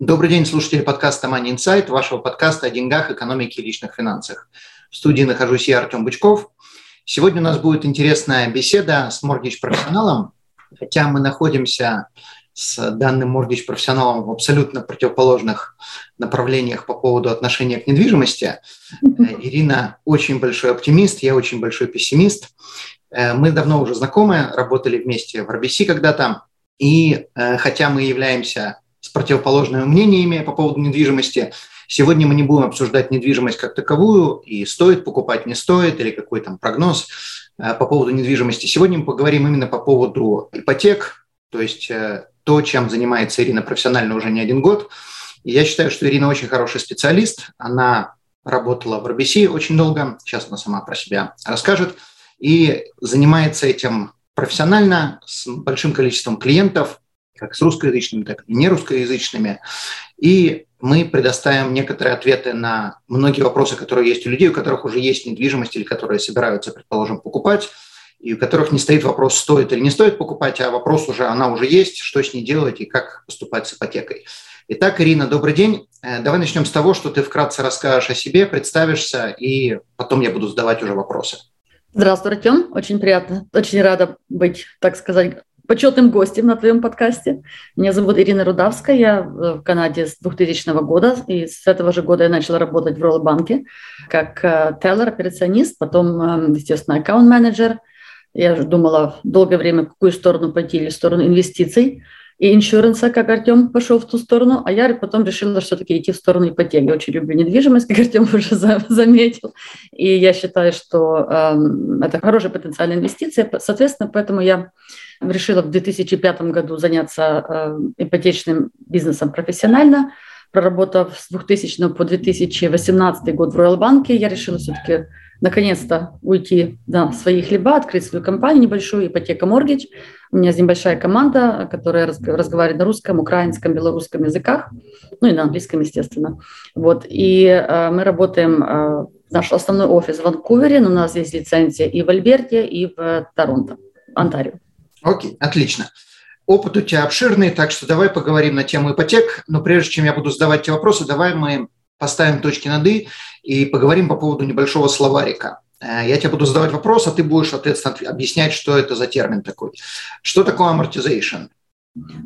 Добрый день, слушатели подкаста Money Insight, вашего подкаста о деньгах, экономике и личных финансах. В студии нахожусь я, Артем Бычков. Сегодня у нас будет интересная беседа с моргич-профессионалом, хотя мы находимся с данным моргич-профессионалом в абсолютно противоположных направлениях по поводу отношения к недвижимости. Ирина очень большой оптимист, я очень большой пессимист. Э, мы давно уже знакомы, работали вместе в RBC когда-то, и э, хотя мы являемся с противоположными мнениями по поводу недвижимости. Сегодня мы не будем обсуждать недвижимость как таковую, и стоит покупать, не стоит, или какой там прогноз э, по поводу недвижимости. Сегодня мы поговорим именно по поводу ипотек, то есть э, то, чем занимается Ирина профессионально уже не один год. И я считаю, что Ирина очень хороший специалист. Она работала в RBC очень долго, сейчас она сама про себя расскажет, и занимается этим профессионально, с большим количеством клиентов, как с русскоязычными, так и нерусскоязычными. И мы предоставим некоторые ответы на многие вопросы, которые есть у людей, у которых уже есть недвижимость или которые собираются, предположим, покупать, и у которых не стоит вопрос, стоит или не стоит покупать, а вопрос уже, она уже есть, что с ней делать и как поступать с ипотекой. Итак, Ирина, добрый день. Э, давай начнем с того, что ты вкратце расскажешь о себе, представишься, и потом я буду задавать уже вопросы. Здравствуй, Артем. Очень приятно, очень рада быть, так сказать, почетным гостем на твоем подкасте. Меня зовут Ирина Рудавская, я в Канаде с 2000 года, и с этого же года я начала работать в Роллбанке как э, теллер, операционист, потом, э, естественно, аккаунт-менеджер. Я думала долгое время, в какую сторону пойти, или в сторону инвестиций и иншуранса, как Артем пошел в ту сторону, а я потом решила все-таки идти в сторону ипотеки. Очень люблю недвижимость, как Артем уже заметил, и я считаю, что э, это хорошая потенциальная инвестиция, соответственно, поэтому я решила в 2005 году заняться э, ипотечным бизнесом профессионально. Проработав с 2000 по 2018 год в Royal банке, я решила все-таки наконец-то уйти на свои хлеба, открыть свою компанию небольшую, ипотека Mortgage. У меня есть небольшая команда, которая разговаривает на русском, украинском, белорусском языках, ну и на английском, естественно. Вот. И э, мы работаем, э, наш основной офис в Ванкувере, но у нас есть лицензия и в Альберте, и в Торонто, Онтарио. Окей, отлично. Опыт у тебя обширный, так что давай поговорим на тему ипотек. Но прежде чем я буду задавать тебе вопросы, давай мы поставим точки над «и» и поговорим по поводу небольшого словарика. Э, я тебе буду задавать вопрос, а ты будешь, соответственно, объяснять, что это за термин такой. Что такое amortization?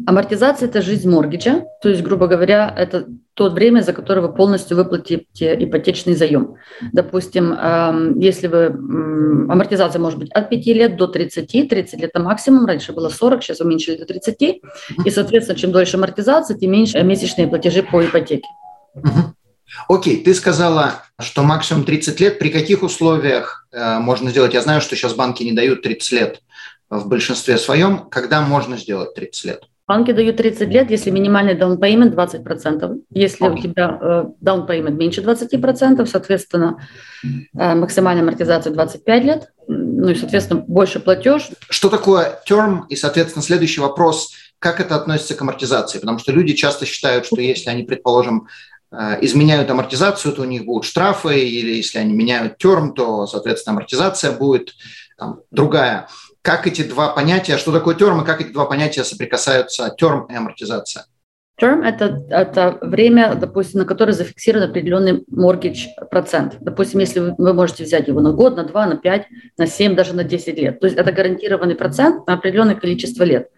Амортизация – это жизнь моргиджа, то есть, грубо говоря, это то время, за которое вы полностью выплатите ипотечный заем. Допустим, эм, если вы… Амортизация может быть от 5 лет до 30, 30 лет – это максимум, раньше было 40, сейчас уменьшили до 30, и, соответственно, чем дольше амортизация, тем меньше месячные платежи по ипотеке. Окей, ты сказала, что максимум 30 лет. При каких условиях э, можно сделать? Я знаю, что сейчас банки не дают 30 лет в большинстве своем. Когда можно сделать 30 лет? Банки дают 30 лет, если минимальный payment 20%. Если okay. у тебя э, down payment меньше 20%, соответственно, э, максимальная амортизация 25 лет, ну и, соответственно, больше платеж. Что такое term? И, соответственно, следующий вопрос, как это относится к амортизации? Потому что люди часто считают, что если они, предположим, э, изменяют амортизацию, то у них будут штрафы, или если они меняют терм, то, соответственно, амортизация будет там, другая как эти два понятия, что такое терм и как эти два понятия соприкасаются, терм и амортизация? Term – это, это время, допустим, на которое зафиксирован определенный mortgage процент. Допустим, если вы, вы можете взять его на год, на два, на пять, на семь, даже на 10 лет. То есть это гарантированный процент на определенное количество лет.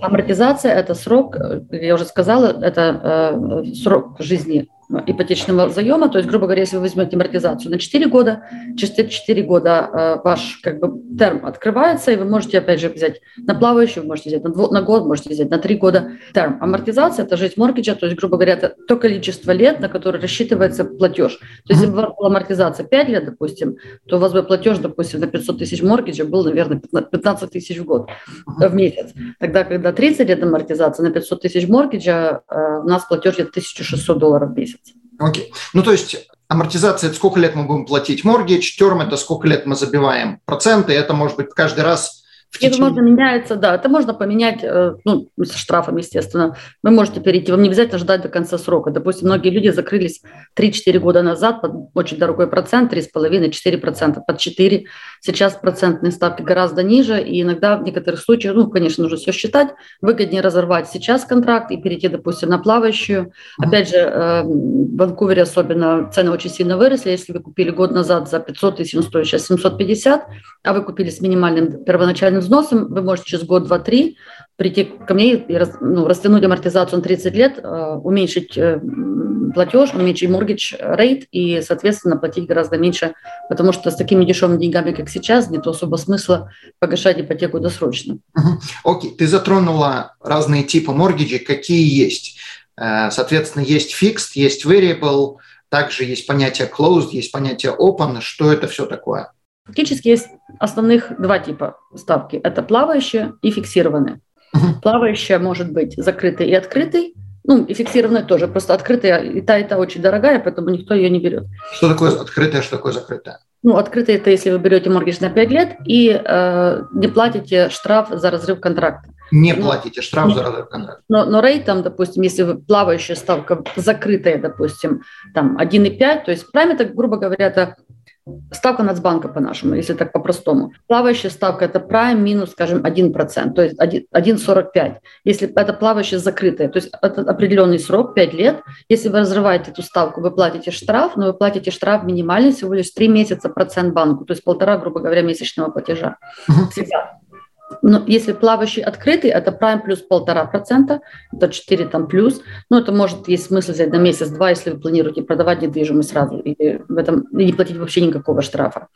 Амортизация – это срок, я уже сказала, это э, срок жизни ипотечного заема, то есть, грубо говоря, если вы возьмете амортизацию на 4 года, через 4 года э, ваш как бы терм открывается, и вы можете, опять же, взять на плавающий, вы можете взять на, дво, на год, можете взять на 3 года терм. Амортизация – это жизнь моргиджа, то есть, грубо говоря, это то количество лет, на которое рассчитывается платеж. То есть, если бы была амортизация 5 лет, допустим, то у вас бы платеж, допустим, на 500 тысяч моргиджа был, наверное, 15 тысяч в год, в месяц. Тогда, когда 30 лет амортизация на 500 тысяч моргиджа, э, у нас платеж где-то 1600 долларов в месяц. Окей. Ну, то есть амортизация – это сколько лет мы будем платить моргидж, терм – это сколько лет мы забиваем проценты, это может быть каждый раз в течение... Это можно меняется, да, это можно поменять, э, ну, со штрафом, естественно. Вы можете перейти, вам не обязательно ждать до конца срока. Допустим, многие люди закрылись 3-4 года назад под очень дорогой процент, 3,5-4%, под 4. Сейчас процентные ставки гораздо ниже, и иногда в некоторых случаях, ну, конечно, нужно все считать, выгоднее разорвать сейчас контракт и перейти, допустим, на плавающую. Опять же, э, в Ванкувере особенно цены очень сильно выросли. Если вы купили год назад за 500 тысяч, он стоит сейчас 750, а вы купили с минимальным первоначальным минимальным взносом, вы можете через год, два, три прийти ко мне и ну, растянуть амортизацию на 30 лет, э, уменьшить э, платеж, уменьшить mortgage rate и, соответственно, платить гораздо меньше, потому что с такими дешевыми деньгами, как сейчас, нет особо смысла погашать ипотеку досрочно. Окей, okay. ты затронула разные типы моргиджей, какие есть. Э, соответственно, есть fixed, есть variable, также есть понятие closed, есть понятие open. Что это все такое? Фактически есть основных два типа ставки. Это плавающие и фиксированные. Uh-huh. Плавающая может быть закрытой и открытой, ну, и фиксированная тоже. Просто открытая и та, и та очень дорогая, поэтому никто ее не берет. Что такое открытая, что такое закрытая? Ну, открытая – это если вы берете моргидж на 5 лет и э, не платите штраф за разрыв контракта. Не но, платите штраф за разрыв контракта. Но, но там, допустим, если вы плавающая ставка закрытая, допустим, там 1,5, то есть прайм это, грубо говоря, это Ставка Нацбанка по-нашему, если так по-простому. Плавающая ставка – это prime минус, скажем, 1%, то есть 1,45. Если это плавающая закрытая, то есть это определенный срок, 5 лет. Если вы разрываете эту ставку, вы платите штраф, но вы платите штраф минимальный всего лишь 3 месяца процент банку, то есть полтора, грубо говоря, месячного платежа. Всегда. Но если плавающий открытый, это prime плюс полтора процента, это 4 там плюс. Но это может есть смысл взять на месяц-два, если вы планируете продавать недвижимость сразу и в этом и не платить вообще никакого штрафа.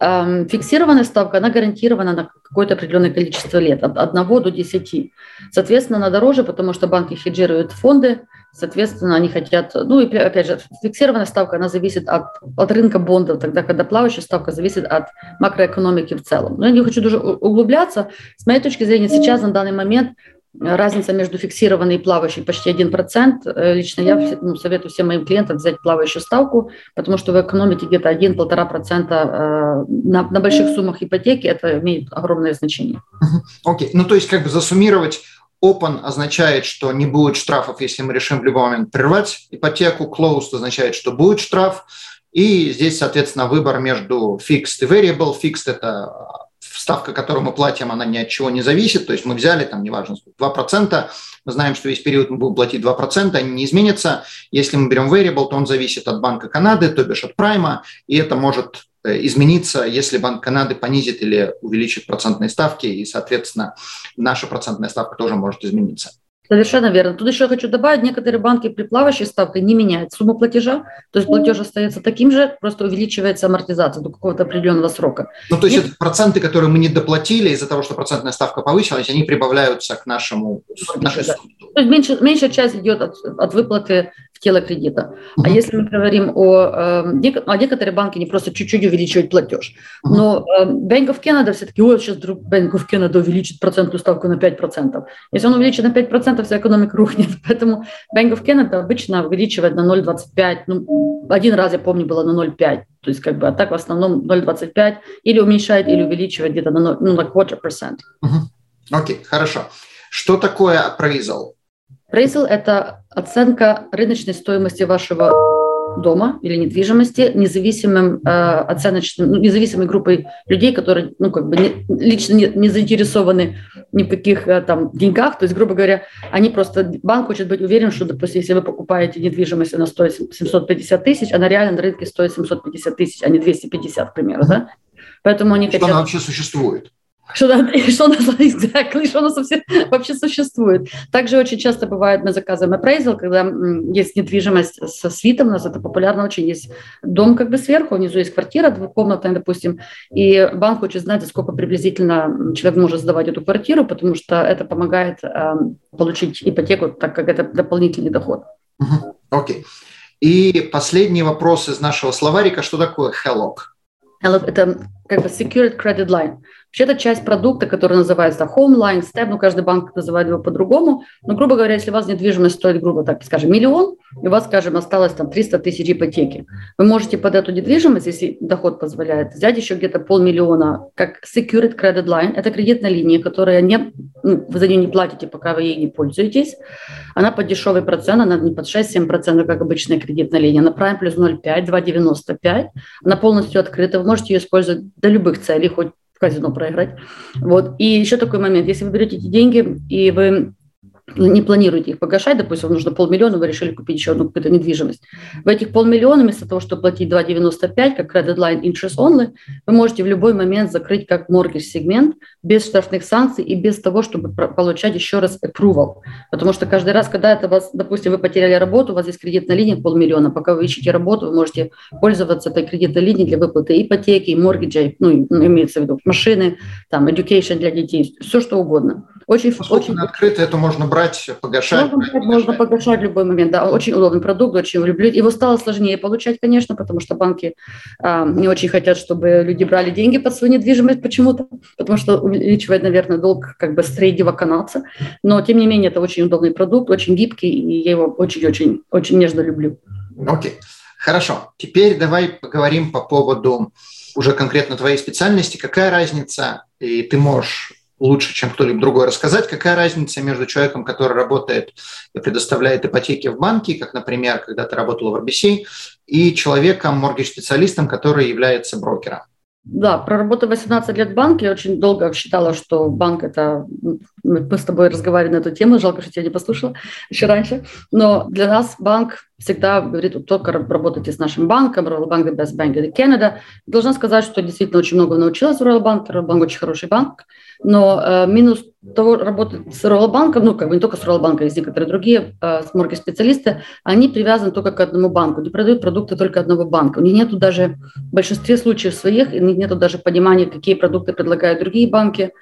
Эм, фиксированная ставка, она гарантирована на какое-то определенное количество лет, от 1 до 10. Соответственно, она дороже, потому что банки хеджируют фонды, Соответственно, они хотят, ну и опять же, фиксированная ставка, она зависит от, от рынка бондов, тогда когда плавающая ставка зависит от макроэкономики в целом. Но я не хочу даже углубляться. С моей точки зрения, сейчас на данный момент разница между фиксированной и плавающей почти 1%. Э, лично я ну, советую всем моим клиентам взять плавающую ставку, потому что вы экономите где-то 1-1,5% э, на, на больших суммах ипотеки, это имеет огромное значение. Окей, okay. ну то есть как бы засуммировать Open означает, что не будет штрафов, если мы решим в любой момент прервать ипотеку. Closed означает, что будет штраф. И здесь, соответственно, выбор между fixed и variable. Fixed – это ставка, которую мы платим, она ни от чего не зависит. То есть мы взяли, там, неважно, 2%, мы знаем, что весь период мы будем платить 2%, они не изменятся. Если мы берем variable, то он зависит от Банка Канады, то бишь от прайма, и это может измениться, если Банк Канады понизит или увеличит процентные ставки, и, соответственно, наша процентная ставка тоже может измениться. Совершенно верно. Тут еще хочу добавить, некоторые банки при плавающей ставке не меняют сумму платежа, то есть платеж остается таким же, просто увеличивается амортизация до какого-то определенного срока. Ну, то есть Нет. это проценты, которые мы не доплатили из-за того, что процентная ставка повысилась, они прибавляются к нашему, нашей да. То есть меньше, меньшая часть идет от, от выплаты тело кредита. А если мы говорим о, а некоторые банки не просто чуть-чуть увеличивают платеж, но э, Bank of Canada все-таки, ой, сейчас вдруг Bank of Canada увеличит процентную ставку на 5%. Если он увеличит на 5%, вся экономика рухнет. Поэтому Bank of Canada обычно увеличивает на 0,25. Ну, один раз, я помню, было на 0,5. То есть как бы, а так в основном 0,25 или уменьшает, или увеличивает где-то на, 0, ну, на quarter percent. Окей, okay, хорошо. Что такое appraisal? Appraisal – это оценка рыночной стоимости вашего дома или недвижимости независимым э, оценочным, ну, независимой группой людей, которые ну, как бы не, лично не, не заинтересованы ни в каких э, там деньгах. То есть, грубо говоря, они просто, банк хочет быть уверен, что, допустим, если вы покупаете недвижимость, она стоит 750 тысяч, она реально на рынке стоит 750 тысяч, а не 250, к примеру, да? Поэтому они что хотят... она вообще существует? Что, что, exactly, что у нас вообще, вообще существует. Также очень часто бывает, мы заказываем appraisal, когда есть недвижимость со свитом, у нас это популярно очень, есть дом как бы сверху, внизу есть квартира двухкомнатная, допустим, и банк хочет знать, сколько приблизительно человек может сдавать эту квартиру, потому что это помогает э, получить ипотеку, так как это дополнительный доход. Окей. Okay. И последний вопрос из нашего словарика. Что такое HELOC? HELOC – это как бы Secured Credit Line. Вообще это часть продукта, который называется Home Line, Step, ну каждый банк называет его по-другому. Но, грубо говоря, если у вас недвижимость стоит, грубо так скажем, миллион, и у вас, скажем, осталось там 300 тысяч ипотеки, вы можете под эту недвижимость, если доход позволяет, взять еще где-то полмиллиона как Secured Credit Line. Это кредитная линия, которая не, ну, вы за нее не платите, пока вы ей не пользуетесь. Она под дешевый процент, она не под 6-7%, как обычная кредитная линия, она Prime плюс 0,5, 2,95. Она полностью открыта, вы можете ее использовать для любых целей, хоть казино проиграть. Вот. И еще такой момент, если вы берете эти деньги, и вы не планируете их погашать, допустим, вам нужно полмиллиона, вы решили купить еще одну какую-то недвижимость. В этих полмиллиона, вместо того, чтобы платить 2,95, как credit line interest only, вы можете в любой момент закрыть как mortgage сегмент без штрафных санкций и без того, чтобы получать еще раз approval. Потому что каждый раз, когда это вас, допустим, вы потеряли работу, у вас есть кредитная линия полмиллиона, пока вы ищете работу, вы можете пользоваться этой кредитной линией для выплаты ипотеки, моргиджа, ну, имеется в виду машины, там, education для детей, все что угодно. Очень, ну, очень открыто это можно брать, погашать. Можно, брать, можно погашать в любой момент. Да, очень удобный продукт, очень люблю. Его стало сложнее получать, конечно, потому что банки а, не очень хотят, чтобы люди брали деньги под свою недвижимость почему-то, потому что увеличивает, наверное, долг как бы среднего канадца. Но тем не менее это очень удобный продукт, очень гибкий, и я его очень-очень очень нежно люблю. Окей, okay. хорошо. Теперь давай поговорим по поводу уже конкретно твоей специальности. Какая разница? И ты можешь лучше, чем кто-либо другой рассказать, какая разница между человеком, который работает и предоставляет ипотеки в банке, как, например, когда ты работала в RBC, и человеком, моргидж-специалистом, который является брокером. Да, проработав 18 лет в банке, я очень долго считала, что банк – это… Мы с тобой разговаривали на эту тему, жалко, что я не послушала еще раньше. Но для нас банк всегда говорит, только работайте с нашим банком, Royal Bank – the best bank in Canada. Должна сказать, что действительно очень много научилась в Royal Bank. Royal Bank – очень хороший банк. Но э, минус того работать с Royal Bank, ну, как бы не только с Royal Bank, есть некоторые другие э, сморги специалисты, они привязаны только к одному банку, не продают продукты только одного банка. У них нету даже в большинстве случаев своих, у них нету даже понимания, какие продукты предлагают другие банки.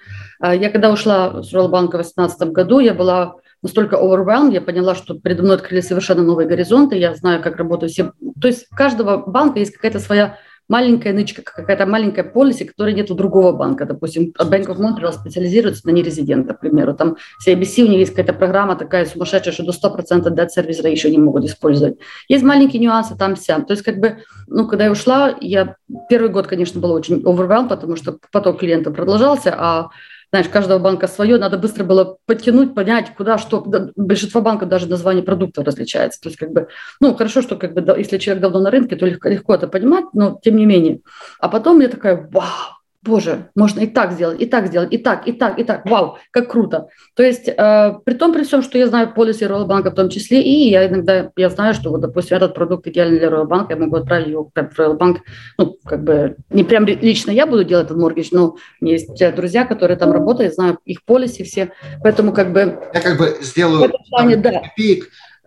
Э, я когда ушла с Royal Bank в 2018 году, я была настолько overwhelmed, я поняла, что передо мной открыли совершенно новые горизонты, я знаю, как работают все. То есть у каждого банка есть какая-то своя маленькая нычка, какая-то маленькая полиси, которой нет у другого банка. Допустим, Bank of Montreal специализируется на нерезидентах, к примеру. Там CIBC, у них есть какая-то программа такая сумасшедшая, что до 100% debt service ratio не могут использовать. Есть маленькие нюансы там вся. То есть как бы, ну, когда я ушла, я первый год, конечно, был очень overwhelmed, потому что поток клиентов продолжался, а знаешь, каждого банка свое, надо быстро было подтянуть, понять, куда что. Большинство банков даже название продукта различается. То есть, как бы, ну, хорошо, что как бы, если человек давно на рынке, то легко, легко это понимать, но тем не менее. А потом я такая, вау, боже, можно и так сделать, и так сделать, и так, и так, и так, вау, как круто. То есть, э, при том, при всем, что я знаю полисы Royal Bank в том числе, и я иногда, я знаю, что вот, допустим, этот продукт идеальный для Royal Bank, я могу отправить его в Royal Bank, ну, как бы, не прям лично я буду делать этот моргидж, но у меня есть друзья, которые там работают, знаю их полисы все, поэтому как бы... Я как бы сделаю плане, да. Э,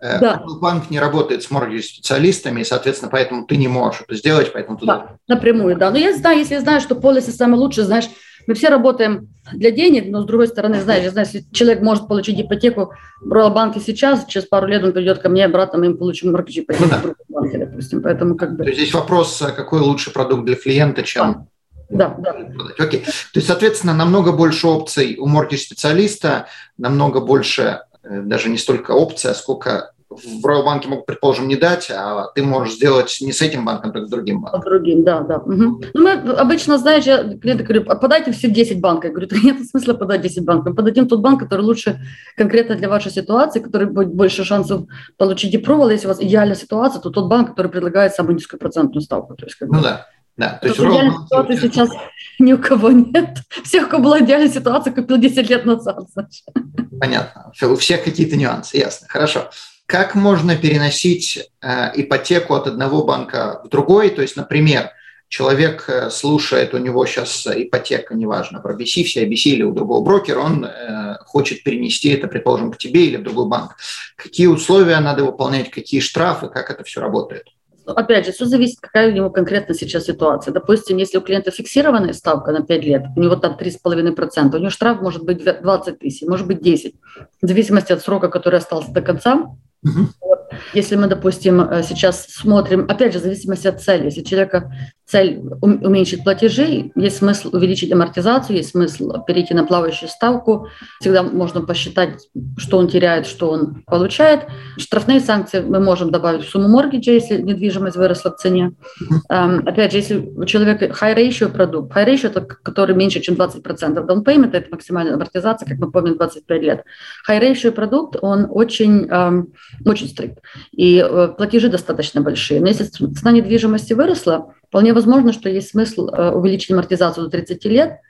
да. банк не работает с моргидж-специалистами, и, соответственно, поэтому ты не можешь это сделать, поэтому туда... Да, напрямую, да. Но я знаю, если я знаю, что полисы самое лучшее, знаешь, мы все работаем для денег, но с другой стороны, знаешь, я знаю, если человек может получить ипотеку в Royal банке сейчас, через пару лет он придет ко мне обратно, мы им получим моргидж ипотеку ну, да. в другом банке, допустим. Поэтому как бы... То есть здесь вопрос, а какой лучший продукт для клиента, чем... Да, да. Окей. То есть, соответственно, намного больше опций у моргидж-специалиста, намного больше Э, даже не столько опция, сколько в Royal банке могут, предположим, не дать, а ты можешь сделать не с этим банком, только с другим банком. С другим, да, да. Угу. Ну, мы обычно, знаешь, я клиенту говорю, подайте все 10 банков. Я говорю, нет смысла подать 10 банков. Подадим тот банк, который лучше конкретно для вашей ситуации, который будет больше шансов получить approval. Если у вас идеальная ситуация, то тот банк, который предлагает самую низкую процентную ставку. То есть, как ну да. Да, то есть идеальной ситуации сейчас ни у кого нет. Всех, у кого была идеальная ситуация, купил 10 лет назад. Значит. Понятно. У всех какие-то нюансы, ясно. Хорошо. Как можно переносить э, ипотеку от одного банка в другой? То есть, например, человек э, слушает, у него сейчас ипотека, неважно, про BC, CIBC или у другого брокера, он э, хочет перенести это, предположим, к тебе или в другой банк. Какие условия надо выполнять, какие штрафы, как это все работает? Опять же, все зависит, какая у него конкретно сейчас ситуация. Допустим, если у клиента фиксированная ставка на 5 лет, у него там 3,5%, у него штраф может быть 20 тысяч, может быть 10, в зависимости от срока, который остался до конца. Угу. Вот. Если мы, допустим, э, сейчас смотрим, опять же, в зависимости от цели, если человека цель уменьшить платежи, есть смысл увеличить амортизацию, есть смысл перейти на плавающую ставку. Всегда можно посчитать, что он теряет, что он получает. Штрафные санкции мы можем добавить в сумму моргиджа, если недвижимость выросла в цене. Опять же, если у человека high ratio продукт, high ratio – это который меньше, чем 20% down payment, это максимальная амортизация, как мы помним, 25 лет. High ratio продукт, он очень, очень стрикт, и э, платежи достаточно большие. Но если цена недвижимости выросла, Вполне возможно, что есть смысл э, увеличить амортизацию до 30 лет,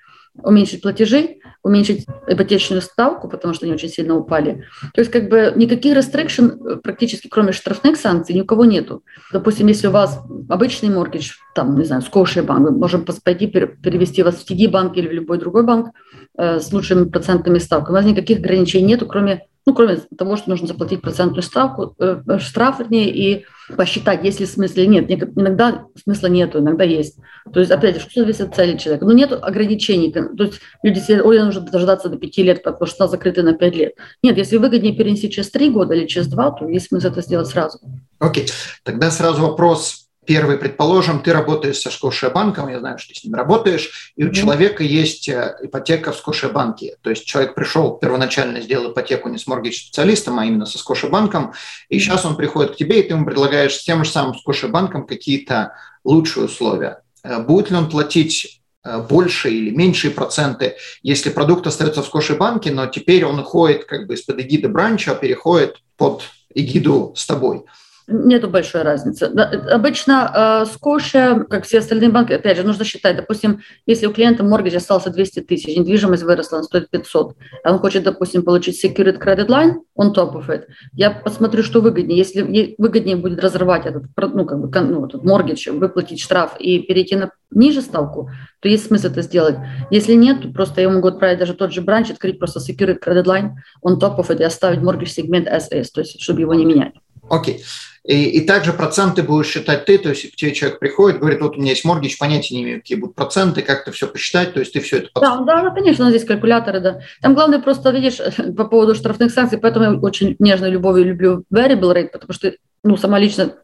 уменьшить платежи, уменьшить ипотечную ставку, потому что они очень сильно упали. То есть как бы никаких restriction э, практически, кроме штрафных санкций, ни у кого нету. Допустим, если у вас обычный моргидж, там, не знаю, Scotia банк, мы можем пойти перевести вас в TD банк или в любой другой банк э, с лучшими процентными ставками. У вас никаких ограничений нету, кроме ну, кроме того, что нужно заплатить процентную ставку, э, штраф, вернее, и посчитать, есть ли смысл или нет. Иногда смысла нету, иногда есть. То есть, опять же, что зависит от цели человека. Но нет ограничений. То есть люди себе, ой, нужно дождаться до 5 лет, потому что она закрыта на 5 лет. Нет, если выгоднее перенести через 3 года или через 2, то есть смысл это сделать сразу. Окей, okay. тогда сразу вопрос Первый, предположим, ты работаешь со Скошия-банком, я знаю, что ты с ним работаешь, и у mm-hmm. человека есть э, ипотека в Скошия-банке. То есть человек пришел, первоначально сделал ипотеку не с моргидж-специалистом, а именно со Скошия-банком, и сейчас он приходит к тебе, и ты ему предлагаешь с тем же самым Скошия-банком какие-то лучшие условия. Э, будет ли он платить э, больше или меньшие проценты, если продукт остается в Скошия-банке, но теперь он уходит как бы из-под эгиды бранча, а переходит под эгиду с тобой – Нету большой разницы. Обычно э, Скоша, как все остальные банки, опять же, нужно считать, допустим, если у клиента моргидж остался 200 тысяч, недвижимость выросла, она стоит 500, а он хочет, допустим, получить secured credit line on top of it, я посмотрю, что выгоднее. Если выгоднее будет разорвать этот, ну, как бы, ну, этот моргидж, выплатить штраф и перейти на ниже ставку, то есть смысл это сделать. Если нет, то просто я могу отправить даже тот же бранч, открыть просто secured credit line on top of it и оставить mortgage сегмент as is, то есть чтобы его не менять. Окей. Okay. И, и также проценты будешь считать ты, то есть к тебе человек приходит, говорит, вот у меня есть моргич, понятия не имею, какие будут проценты, как это все посчитать, то есть ты все это Да, да, да, конечно, здесь калькуляторы, да. Там главное просто, видишь, по поводу штрафных санкций, поэтому я очень нежной любовью люблю variable rate, потому что ну, сама лично,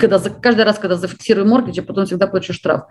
когда, каждый раз, когда зафиксирую моргидж, я потом всегда плачу штраф.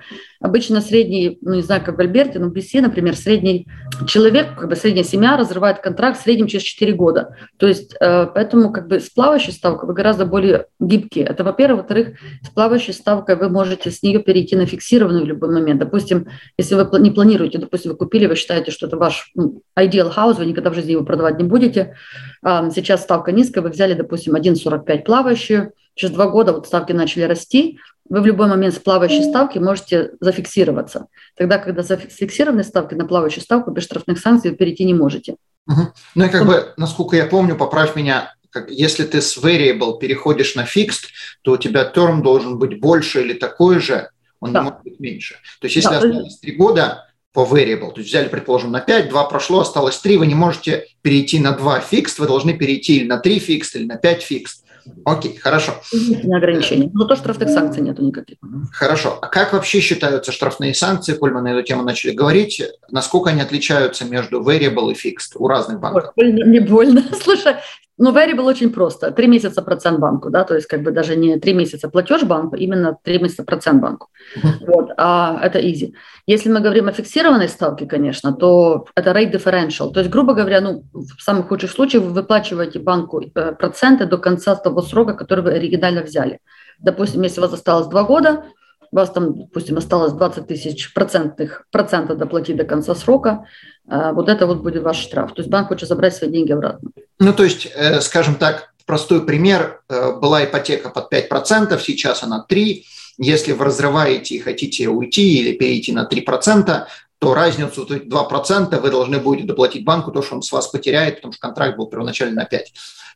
Обычно средний, ну, не знаю, как в Альберте, но в BC, например, средний человек, как бы средняя семья разрывает контракт в среднем через 4 года. То есть, э, поэтому как бы с плавающей ставкой вы гораздо более гибкие. Это, во-первых. Во-вторых, с плавающей ставкой вы можете с нее перейти на фиксированную в любой момент. Допустим, если вы не планируете, допустим, вы купили, вы считаете, что это ваш ну, ideal house, вы никогда в жизни его продавать не будете. Сейчас ставка низкая, вы взяли, допустим, 1,45 плавающую, через два года вот ставки начали расти, вы в любой момент с плавающей ставки можете зафиксироваться. Тогда, когда зафиксированы ставки на плавающую ставку, без штрафных санкций вы перейти не можете. Угу. Ну и как бы, насколько я помню, поправь меня, как, если ты с variable переходишь на fixed, то у тебя term должен быть больше или такой же, он да. не может быть меньше. То есть если да. осталось три года по variable, то есть взяли, предположим, на 5, 2 прошло, осталось 3, вы не можете перейти на 2 fixed, вы должны перейти или на 3 fixed, или на 5 fixed. Окей, хорошо. Не ограничений. Но то штрафных санкций нету никаких. Хорошо. А как вообще считаются штрафные санкции, коль мы на эту тему начали говорить? Насколько они отличаются между variable и fixed у разных банков? Ой, больно, мне больно. Слушай, ну, variable очень просто. Три месяца процент банку, да, то есть как бы даже не три месяца платеж банку, именно три месяца процент банку. Вот, а это easy. Если мы говорим о фиксированной ставке, конечно, то это rate differential. То есть, грубо говоря, ну, в самых худших случаях вы выплачиваете банку э, проценты до конца того срока, который вы оригинально взяли. Допустим, если у вас осталось два года, вас там, допустим, осталось 20 тысяч процентных, процентов доплатить до конца срока, а вот это вот будет ваш штраф. То есть банк хочет забрать свои деньги обратно. Ну, то есть, э, скажем так, простой пример, э, была ипотека под 5%, сейчас она 3%, если вы разрываете и хотите уйти или перейти на 3%, то разницу, то 2% вы должны будете доплатить банку, то, что он с вас потеряет, потому что контракт был первоначально на 5%.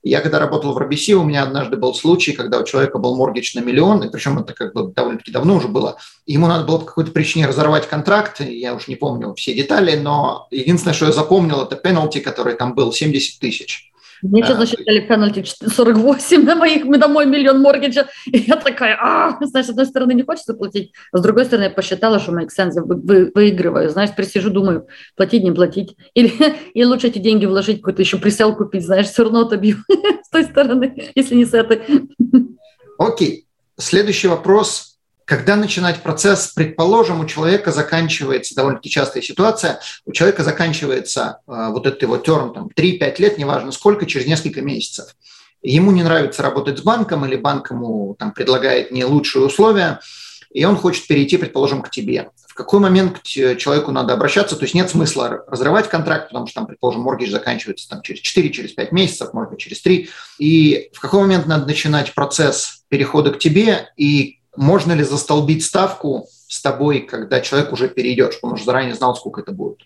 Я когда работал в RBC, у меня однажды был случай, когда у человека был моргидж на миллион, и причем это как бы довольно-таки давно уже было. Ему надо было по какой-то причине разорвать контракт, я уже не помню все детали, но единственное, что я запомнил, это пенальти, который там был 70 тысяч. Мне сейчас засчитали пенальти 48 на моих, на мой миллион моргиджа. И я такая, а, знаешь, с одной стороны не хочется платить, а с другой стороны я посчитала, что make sense, вы, вы, выигрываю. Знаешь, присижу, думаю, платить, не платить. Или, или лучше эти деньги вложить, какой-то еще присел купить, знаешь, все равно отобью с той стороны, если не с этой. Окей. Следующий вопрос когда начинать процесс, предположим, у человека заканчивается, довольно-таки частая ситуация, у человека заканчивается э, вот этот его терм, там, 3-5 лет, неважно сколько, через несколько месяцев. Ему не нравится работать с банком, или банк ему там, предлагает не лучшие условия, и он хочет перейти, предположим, к тебе. В какой момент к человеку надо обращаться? То есть нет смысла разрывать контракт, потому что, там, предположим, моргидж заканчивается там, через 4, через 5 месяцев, может быть, через 3. И в какой момент надо начинать процесс перехода к тебе, и можно ли застолбить ставку с тобой, когда человек уже перейдет, чтобы он уже заранее знал, сколько это будет?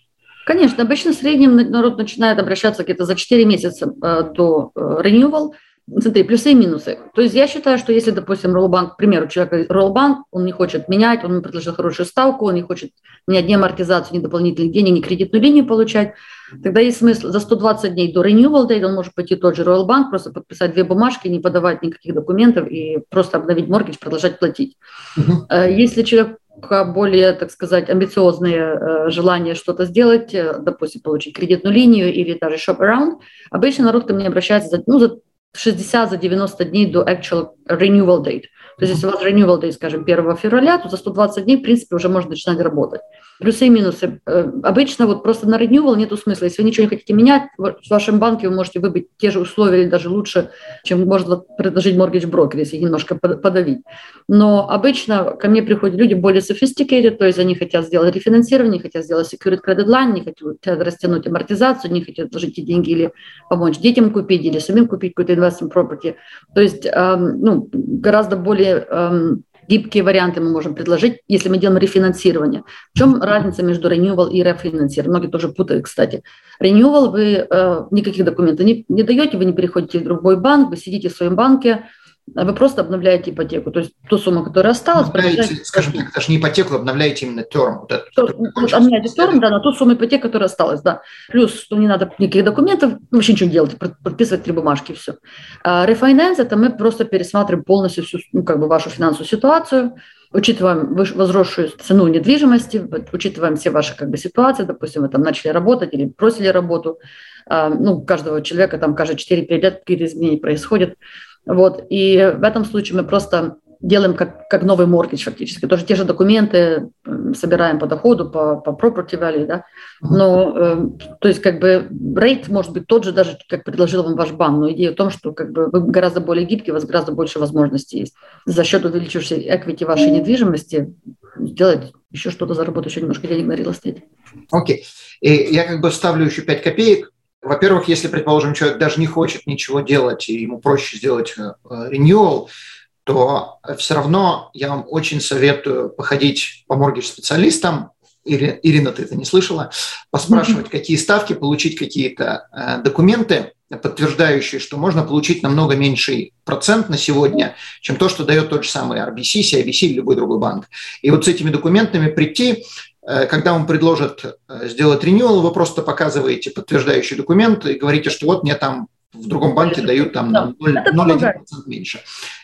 Конечно, обычно в среднем народ начинает обращаться где-то за 4 месяца э, до э, renewal. Смотри, плюсы и минусы. То есть я считаю, что если, допустим, Роллбанк, к примеру, человек Роллбанк, он не хочет менять, он предложил хорошую ставку, он не хочет ни одни амортизацию, ни дополнительных денег, ни кредитную линию получать, тогда есть смысл за 120 дней до renewal date он может пойти тот же Royal Bank, просто подписать две бумажки, не подавать никаких документов и просто обновить моргидж, продолжать платить. Uh-huh. Если человек более, так сказать, амбициозные э, желания что-то сделать, э, допустим, получить кредитную линию или даже shop around, обычно народ ко мне обращается за, ну, за 60 за 90 дней до actual renewal date. То есть, если у вас renewal day, скажем, 1 февраля, то за 120 дней, в принципе, уже можно начинать работать. Плюсы и минусы. Э, обычно вот просто на renewal нету смысла. Если вы ничего не хотите менять, в вашем банке вы можете выбить те же условия или даже лучше, чем может предложить mortgage broker, если немножко подавить. Но обычно ко мне приходят люди более sophisticated, то есть они хотят сделать рефинансирование, хотят сделать secured credit line, не хотят растянуть амортизацию, не хотят вложить эти деньги или помочь детям купить, или самим купить какой-то investment property. То есть эм, ну, гораздо более эм, гибкие варианты мы можем предложить, если мы делаем рефинансирование. В чем разница между renewal и рефинансированием? Многие тоже путают, кстати. Renewal вы э, никаких документов не, не даете, вы не переходите в другой банк, вы сидите в своем банке, вы просто обновляете ипотеку. То есть ту сумму, которая осталась... Скажем так, это же не ипотеку, обновляете именно терм. Вот этот, вот, обновляете терм, да, на ту сумму ипотеки, которая осталась, да. Плюс, что не надо никаких документов, вообще ничего делать, подписывать три бумажки, все. А рефайнанс – это мы просто пересматриваем полностью всю, ну, как бы вашу финансовую ситуацию, учитываем возросшую цену недвижимости, учитываем все ваши как бы, ситуации, допустим, вы там начали работать или бросили работу, а, ну, у каждого человека там каждые 4-5 лет какие-то изменения происходят, вот. И в этом случае мы просто делаем как, как новый моргидж фактически. Тоже те же документы собираем по доходу, по, по property value, да. Но, э, то есть, как бы, рейт может быть тот же, даже как предложил вам ваш банк, но идея в том, что как бы вы гораздо более гибкий, у вас гораздо больше возможностей есть. За счет увеличившей equity вашей недвижимости сделать еще что-то, заработать еще немножко денег на real estate. Окей. Okay. И я как бы вставлю еще 5 копеек во-первых, если, предположим, человек даже не хочет ничего делать, и ему проще сделать renewal, э, то все равно я вам очень советую походить по моргидж-специалистам, Ирина, ты это не слышала, поспрашивать, mm-hmm. какие ставки, получить какие-то э, документы, подтверждающие, что можно получить намного меньший процент на сегодня, чем то, что дает тот же самый RBC, CIBC или любой другой банк. И вот с этими документами прийти, когда вам предложат э, сделать renewal, вы просто показываете подтверждающий документ и говорите, что вот мне там в другом банке дают там 0,1% меньше.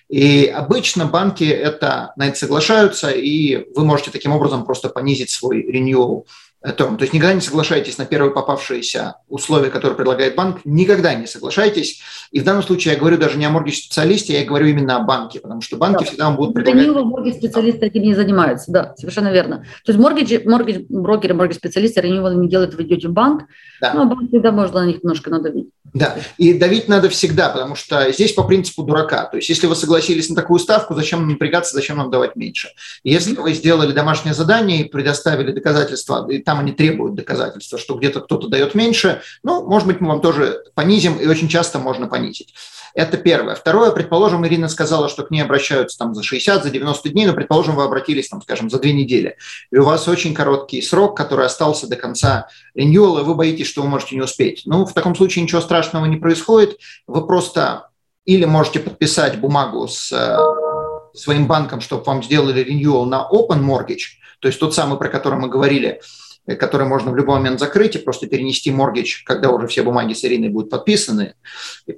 И обычно банки это, на это соглашаются, и вы можете таким образом просто понизить свой renewal то есть никогда не соглашайтесь на первые попавшиеся условия, которые предлагает банк, никогда не соглашайтесь. И в данном случае я говорю даже не о моргидж-специалисте, я говорю именно о банке, потому что банки да. всегда вам будут предлагать... Ранило моргидж-специалисты этим не занимаются, да, совершенно верно. То есть моргидж, моргидж брокеры, моргидж-специалисты ранило не делают, вы идете в банк, да. но банк всегда можно на них немножко надавить. Да, и давить надо всегда, потому что здесь по принципу дурака. То есть если вы согласились на такую ставку, зачем напрягаться, зачем нам давать меньше? Если вы сделали домашнее задание и предоставили доказательства, и там они требуют доказательства, что где-то кто-то дает меньше, ну, может быть, мы вам тоже понизим, и очень часто можно понизить. Это первое. Второе, предположим, Ирина сказала, что к ней обращаются там за 60, за 90 дней, но, предположим, вы обратились, там, скажем, за две недели, и у вас очень короткий срок, который остался до конца реньюала, и вы боитесь, что вы можете не успеть. Ну, в таком случае ничего страшного не происходит, вы просто или можете подписать бумагу с э, своим банком, чтобы вам сделали реньюал на Open Mortgage, то есть тот самый, про который мы говорили, который можно в любой момент закрыть и просто перенести моргич, когда уже все бумаги с Ириной будут подписаны,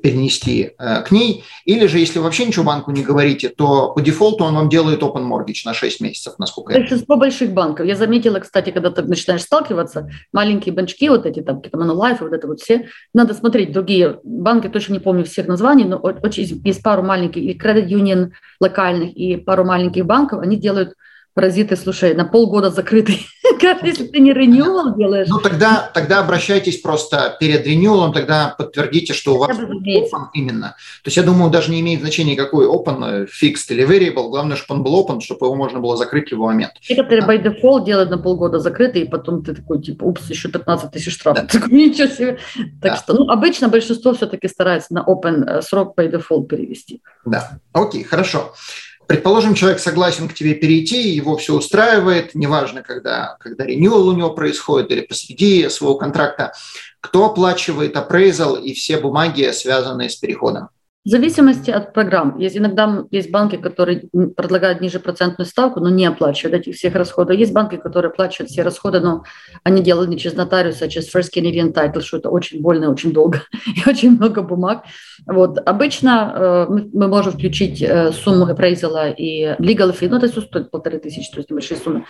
перенести э, к ней. Или же, если вообще ничего банку не говорите, то по дефолту он вам делает open mortgage на 6 месяцев, насколько я Большинство больших банков. Я заметила, кстати, когда ты начинаешь сталкиваться, маленькие банчки, вот эти там, какие-то Manulife, вот это вот все, надо смотреть другие банки, точно не помню всех названий, но очень, есть пару маленьких, и Credit Union локальных, и пару маленьких банков, они делают паразиты, слушай, на полгода закрытый. Если ты не ренювал делаешь. Ну, тогда, тогда обращайтесь просто перед ренювалом, тогда подтвердите, что у вас open именно. То есть, я думаю, даже не имеет значения, какой open, fixed или variable. Главное, чтобы он был open, чтобы его можно было закрыть в любой момент. Некоторые by default делают на полгода закрытый, и потом ты такой, типа, упс, еще 15 тысяч штрафов. Да. Такой, ничего себе. Так да. что, ну, обычно большинство все-таки старается на open э, срок by default перевести. Да, окей, хорошо. Предположим, человек согласен к тебе перейти, его все устраивает, неважно, когда, когда ренюал у него происходит или посреди своего контракта, кто оплачивает appraisal и все бумаги, связанные с переходом. В зависимости от программ. Есть иногда есть банки, которые предлагают ниже процентную ставку, но не оплачивают этих всех расходов. Есть банки, которые оплачивают все расходы, но они делают не через нотариуса, а через First Canadian Title, что это очень больно, очень долго и очень много бумаг. Вот. Обычно э, мы, мы можем включить э, сумму appraisal и legal fee, ну это все стоит полторы тысячи, то есть небольшие суммы,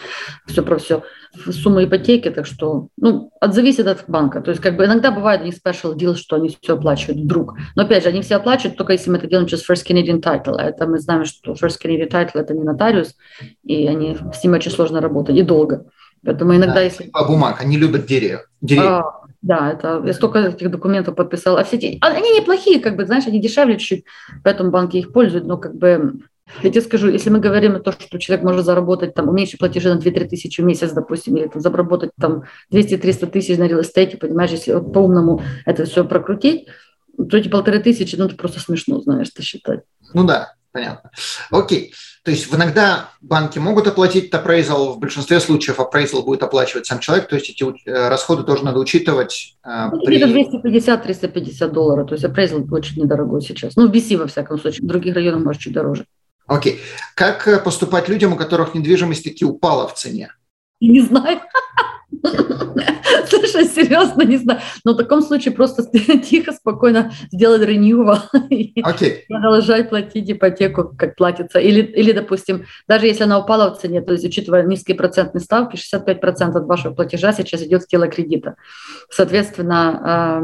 все про все. Сумма ипотеки, так что, ну, от зависит от банка. То есть как бы иногда бывает у них special deal, что они все оплачивают вдруг. Но опять же, они все оплачивают только если мы это делаем через First Canadian Title. А это мы знаем, что First Canadian Title – это не нотариус, и они, с ним очень сложно работать, и долго. Поэтому иногда, да, если... По бумаг, они любят деревья. деревья. А, да, это я столько этих документов подписала. А все эти, а, они неплохие, как бы, знаешь, они дешевле чуть-чуть, поэтому банки их пользуют, но как бы я тебе скажу, если мы говорим о том, что человек может заработать, там, уменьшить платежи на 2-3 тысячи в месяц, допустим, или там, заработать там 200-300 тысяч на estate, понимаешь, если по-умному это все прокрутить, то эти полторы тысячи, ну, это просто смешно, знаешь, ты считать. Ну да, понятно. Окей. То есть иногда банки могут оплатить appraisal, в большинстве случаев appraisal будет оплачивать сам человек, то есть эти э, расходы тоже надо учитывать. Э, ну, при... 250-350 долларов, то есть appraisal очень недорогой сейчас. Ну, в BC, во всяком случае, в других районах, может, чуть дороже. Окей. Как э, поступать людям, у которых недвижимость таки упала в цене? Не знаю. Слушай, серьезно, не знаю. Но в таком случае просто тихо, спокойно сделать renewal и okay. продолжать платить ипотеку, как платится. Или, или, допустим, даже если она упала в цене, то есть учитывая низкие процентные ставки, 65% от вашего платежа сейчас идет в тело кредита. Соответственно,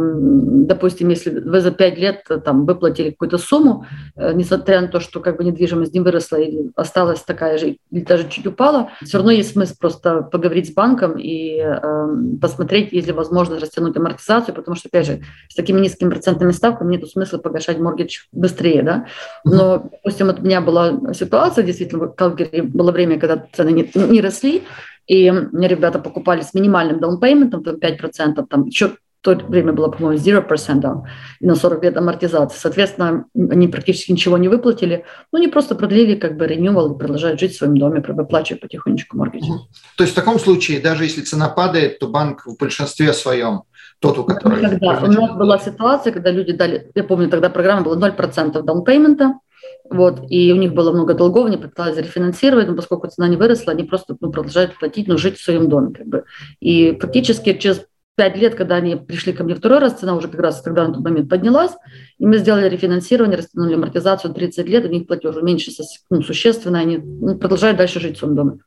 допустим, если вы за 5 лет там, выплатили какую-то сумму, э, несмотря на то, что как бы недвижимость не выросла или осталась такая же, или даже чуть упала, все равно есть смысл просто поговорить с банком и Эм, посмотреть, есть ли возможность растянуть амортизацию, потому что, опять же, с такими низкими процентными ставками нет смысла погашать моргидж быстрее, да. Но, допустим, вот у меня была ситуация, действительно, в Калгари было время, когда цены не, не росли, и мне ребята покупали с минимальным даунпейментом, там 5%, там еще то время было, по-моему, 0%, да, и на 40 лет амортизации. Соответственно, они практически ничего не выплатили, ну, они просто продлили как бы renewal и продолжают жить в своем доме, выплачивая потихонечку моргидж. То есть в таком случае, даже если цена падает, то банк в большинстве своем тот, у которого... Когда у нас была ситуация, когда люди дали, я помню, тогда программа была 0% даунпеймента, вот, и у них было много долгов, они пытались рефинансировать, но поскольку цена не выросла, они просто ну, продолжают платить, но жить в своем доме. Как бы. И фактически через пять лет, когда они пришли ко мне второй раз, цена уже как раз тогда на тот момент поднялась, и мы сделали рефинансирование, растянули амортизацию 30 лет, у них платеж уменьшился ну, существенно, они ну, продолжают дальше жить в своем доме.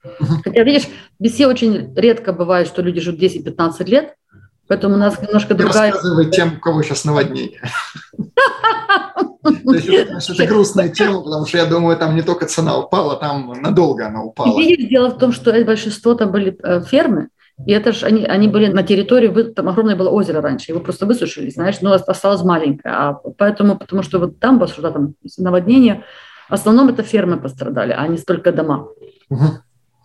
Хотя, видишь, в BC очень редко бывает, что люди живут 10-15 лет, поэтому у нас немножко Не другая... Рассказывай тем, у кого сейчас наводнение. Это, грустная тема, потому что я думаю, там не только цена упала, там надолго она упала. Дело в том, что большинство там были э, фермы, и это же они, они были на территории, там огромное было озеро раньше, его просто высушили, знаешь, но осталось маленькое. А поэтому, потому что вот там, потому что там наводнение, в основном это фермы пострадали, а не столько дома. Угу.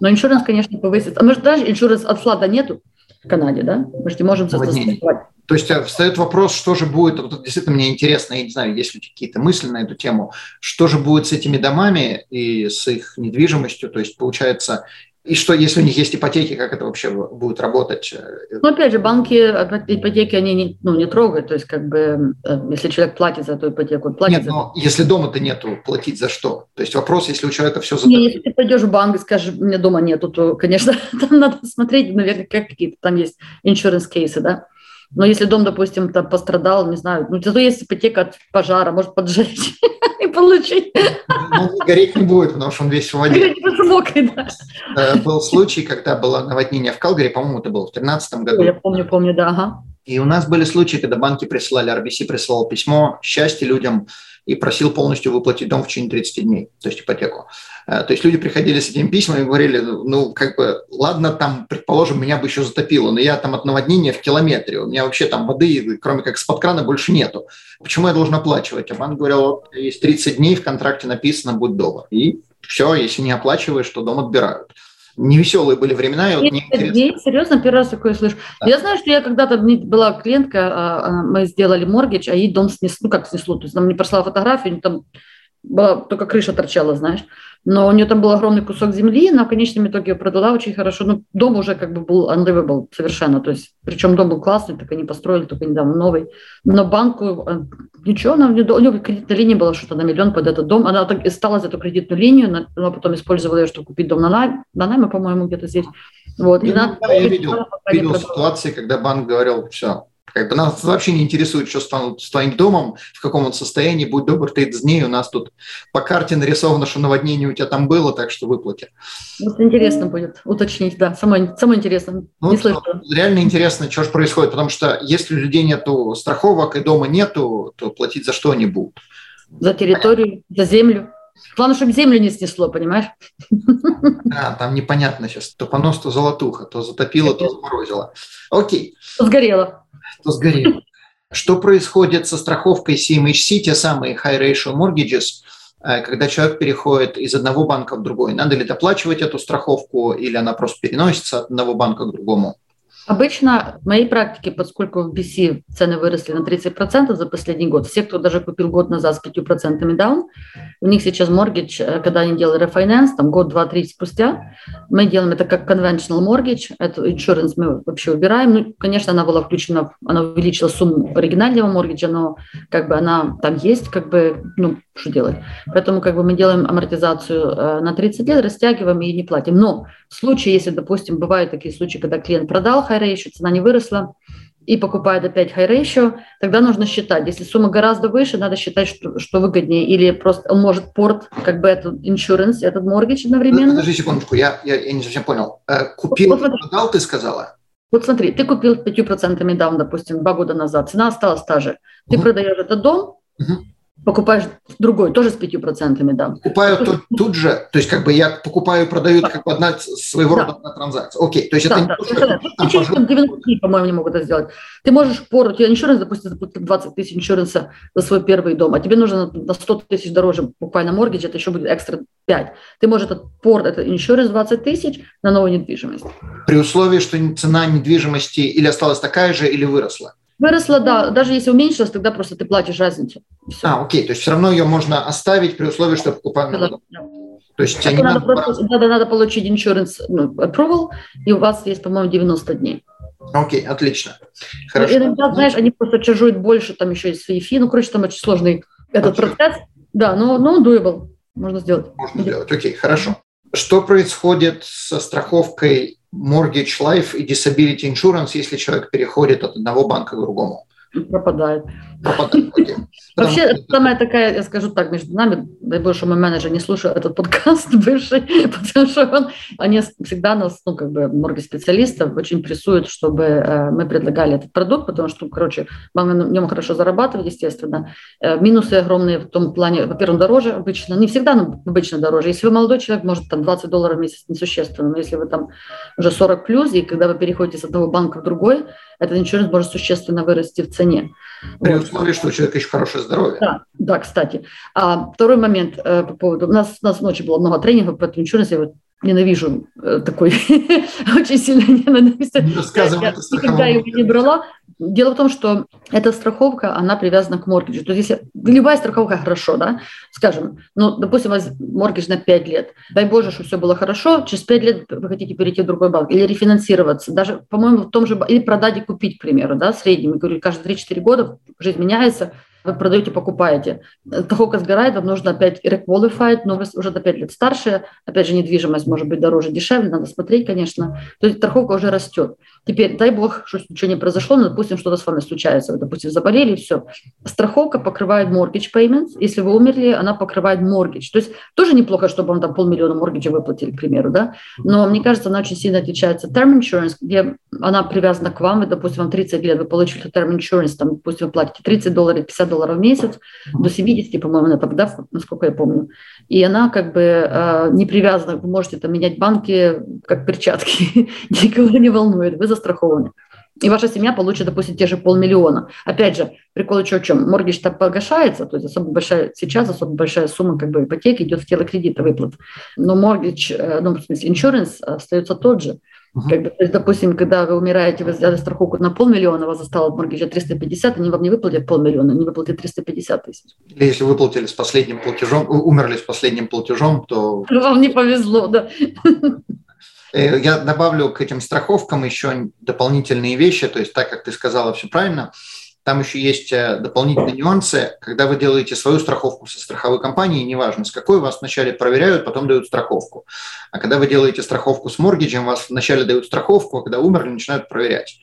Но иншуранс, конечно, повысит. А может, даже иншуранс от флада нету в Канаде, да? Мы же не можем застраховать. То есть э, встает вопрос, что же будет, вот действительно мне интересно, я не знаю, есть ли какие-то мысли на эту тему, что же будет с этими домами и с их недвижимостью, то есть получается, и что, если у них есть ипотеки, как это вообще будет работать? Ну, опять же, банки ипотеки, они не, ну, не трогают. То есть, как бы, э, если человек платит за эту ипотеку, он платит Нет, за... но если дома-то нету, платить за что? То есть вопрос, если у человека все затопило. Нет, если ты пойдешь в банк и скажешь, у меня дома нету, то, конечно, там надо смотреть, наверное, как какие-то там есть insurance кейсы, да. Но если дом, допустим, там пострадал, не знаю, ну, зато есть ипотека от пожара, может поджечь и получить. Ну, гореть не будет, потому что он весь в воде. Мокрый, да. Э, был случай, когда было наводнение в Калгари, по-моему, это было в 2013 году. Я помню, помню, да, ага. И у нас были случаи, когда банки присылали, RBC присылал письмо счастья людям и просил полностью выплатить дом в течение 30 дней, то есть ипотеку. Э, то есть люди приходили с этими письмами и говорили, ну, как бы, ладно, там, предположим, меня бы еще затопило, но я там от наводнения в километре, у меня вообще там воды, кроме как с-под крана, больше нету. Почему я должен оплачивать? А банк говорил, вот, есть 30 дней, в контракте написано, будь добр. И все, если не оплачиваешь, то дом отбирают невеселые были времена. И вот интересно. серьезно, первый раз такое слышу. Да. Я знаю, что я когда-то была клиентка, а, а, мы сделали моргидж, а ей дом снесло, ну как снесло, то есть нам не прошла фотографию, там была, только крыша торчала, знаешь но у нее там был огромный кусок земли, но в конечном итоге ее продала очень хорошо. Ну, дом уже как бы был unlivable совершенно, то есть, причем дом был классный, так они построили, только недавно новый. Но банку э, ничего, она, у нее кредитная линия была что-то на миллион под этот дом. Она так и стала за эту кредитную линию, но потом использовала ее, чтобы купить дом на найм, на найме, по-моему, где-то здесь. Вот. Ну, она, я видел, видел ситуации, когда банк говорил, все, как бы нас вообще не интересует, что станут с твоим домом, в каком он состоянии, будь добр, 30 дней, у нас тут по карте нарисовано, что наводнение у тебя там было, так что выплати. Вот интересно будет уточнить, да, самое, самое интересное. Ну, не реально интересно, что же происходит, потому что если у людей нету страховок и дома нету, то платить за что они будут? За территорию, за землю. Главное, чтобы землю не снесло, понимаешь? Да, там непонятно сейчас. То понос, то золотуха, то затопило, то заморозило. Окей. Сгорело что сгорело. Что происходит со страховкой CMHC, те самые high ratio mortgages, э, когда человек переходит из одного банка в другой? Надо ли доплачивать эту страховку или она просто переносится от одного банка к другому? Обычно в моей практике, поскольку в BC цены выросли на 30% за последний год, все, кто даже купил год назад с 5% даун, у них сейчас mortgage, э, когда они делали refinance, там год, два, три спустя, мы делаем это как conventional mortgage, эту insurance мы вообще убираем. Ну, конечно, она была включена, она увеличила сумму оригинального mortgage, но как бы она там есть, как бы, ну, что делать. Поэтому как бы мы делаем амортизацию э, на 30 лет, растягиваем и не платим. Но в случае, если, допустим, бывают такие случаи, когда клиент продал high ratio, цена не выросла, и покупает опять high ratio, тогда нужно считать. Если сумма гораздо выше, надо считать, что, что выгоднее. Или просто он может порт, как бы этот insurance, этот mortgage одновременно. Подожди секундочку, я, я, я не совсем понял. Э, купил, вот, вот, продал, ты сказала? Вот смотри, ты купил 5% даун, допустим, два года назад, цена осталась та же. Ты угу. продаешь этот дом, угу покупаешь другой, тоже с 5%, да. Покупаю тут, тут же, то есть как бы я покупаю и продаю да. как бы одна своего да. рода одна транзакция. Окей, то есть да, это да, не то, что... Там, пожалуйста... 90 по-моему, не могут это сделать. Ты можешь пор, у тебя иншуранс, допустим, 20 тысяч иншуранса за свой первый дом, а тебе нужно на 100 тысяч дороже на моргидж, это еще будет экстра 5. Ты можешь этот порт, это иншуранс 20 тысяч на новую недвижимость. При условии, что цена недвижимости или осталась такая же, или выросла? Выросла, да. Даже если уменьшилась, тогда просто ты платишь разницу. Все. А, окей. То есть все равно ее можно оставить при условии, что покупаем да, да. То есть тебе надо, надо, просто, надо, надо получить insurance ну, approval, и у вас есть, по-моему, 90 дней. Окей, отлично. Хорошо. Иногда, знаешь, они просто чаржуют больше, там еще есть свои фи. Ну, короче, там очень сложный этот Отлично. процесс. Да, но, но doable. Можно сделать. Можно сделать, окей, хорошо. Что происходит со страховкой mortgage life и disability insurance, если человек переходит от одного банка к другому? Пропадает. Пропадает. Вообще, самая такая, я скажу так, между нами, дай боже, что мой менеджер не слушает этот подкаст бывший, потому что он, они всегда нас, ну, как бы, морги-специалистов очень прессуют, чтобы э, мы предлагали этот продукт, потому что, короче, банк на нем хорошо зарабатывает, естественно. Э, минусы огромные в том плане, во-первых, дороже обычно, не всегда, но обычно дороже. Если вы молодой человек, может, там 20 долларов в месяц несущественно, но если вы там уже 40 плюс, и когда вы переходите с одного банка в другой, этот иншуранс может существенно вырасти в цене. При вот. условии, что у человека еще хорошее здоровье. Да, да, кстати. А второй момент э, по поводу... У нас, у нас ночью было много тренингов по иншурансу. Вот ненавижу э, такой, очень сильно ненавижу. Я никогда его не брала. Дело в том, что эта страховка, она привязана к моргиджу. То есть если любая страховка хорошо, да, скажем, ну, допустим, у вас моргидж на 5 лет. Дай Боже, что все было хорошо, через 5 лет вы хотите перейти в другой банк или рефинансироваться, даже, по-моему, в том же, или продать и купить, к примеру, да, средним. Я говорю, каждые 3-4 года жизнь меняется, вы продаете, покупаете. Страховка сгорает, вам нужно опять реqualified, но вы уже на 5 лет старше, опять же, недвижимость может быть дороже, дешевле, надо смотреть, конечно. То есть страховка уже растет. Теперь, дай бог, что ничего не произошло, но, допустим, что-то с вами случается, вы, допустим, заболели, все. Страховка покрывает mortgage payments, если вы умерли, она покрывает mortgage. То есть тоже неплохо, чтобы вам там полмиллиона mortgage выплатили, к примеру, да, но мне кажется, она очень сильно отличается. Term insurance, где она привязана к вам, и, допустим, вам 30 лет, вы получили term insurance, там, допустим, вы платите 30 долларов, 50 долларов в месяц, до 70, по-моему, она тогда, насколько я помню. И она как бы э, не привязана, вы можете там менять банки как перчатки, никого не волнует, вы застрахованы. И ваша семья получит, допустим, те же полмиллиона. Опять же, прикол еще в чем? Моргидж так погашается, то есть особо большая, сейчас особо большая сумма как бы ипотеки идет в тело кредита выплат. Но моргидж, э, ну, в смысле, иншуранс остается тот же. Uh-huh. Как бы, то есть, допустим, когда вы умираете, вы взяли страховку на полмиллиона, вас осталось моргиджа 350, они вам не выплатят полмиллиона, они выплатят 350 тысяч. Или если выплатили с последним платежом, умерли с последним платежом, то... Вам не повезло, да. Э, я добавлю к этим страховкам еще дополнительные вещи, то есть так, как ты сказала, все правильно – там еще есть э, дополнительные нюансы. Когда вы делаете свою страховку со страховой компанией, неважно с какой, вас вначале проверяют, потом дают страховку. А когда вы делаете страховку с моргиджем, вас вначале дают страховку, а когда умерли, начинают проверять.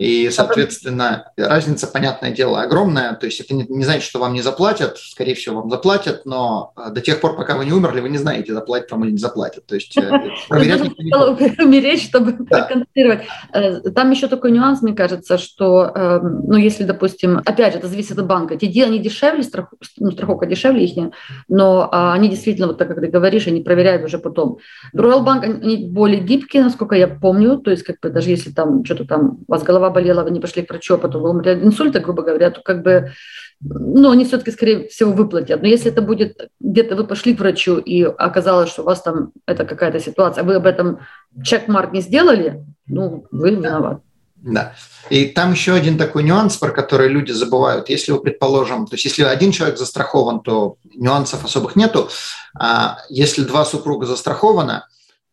И, соответственно, разница, понятное дело, огромная. То есть это не, не значит, что вам не заплатят. Скорее всего, вам заплатят, но э, до тех пор, пока вы не умерли, вы не знаете, заплатят вам или не заплатят. То есть э, проверять никто не умереть, чтобы проконтролировать. Э, там еще такой нюанс, мне кажется, что, ну, если, допустим, опять же, это зависит от банка. Те деньги дешевле, ну, страховка дешевле их, но а, они действительно, вот так как ты говоришь, они проверяют уже потом. Royal Bank, они более гибкие, насколько я помню. То есть, как бы, даже если там что-то там, у вас голова болела, вы не пошли к врачу, а потом умерли от инсульта, грубо говоря, то как бы, ну, они все-таки, скорее всего, выплатят. Но если это будет где-то вы пошли к врачу, и оказалось, что у вас там это какая-то ситуация, вы об этом чек-марк не сделали, ну, вы виноваты. Да. И там еще один такой нюанс, про который люди забывают. Если вы, предположим, то есть если один человек застрахован, то нюансов особых нету. А если два супруга застрахованы,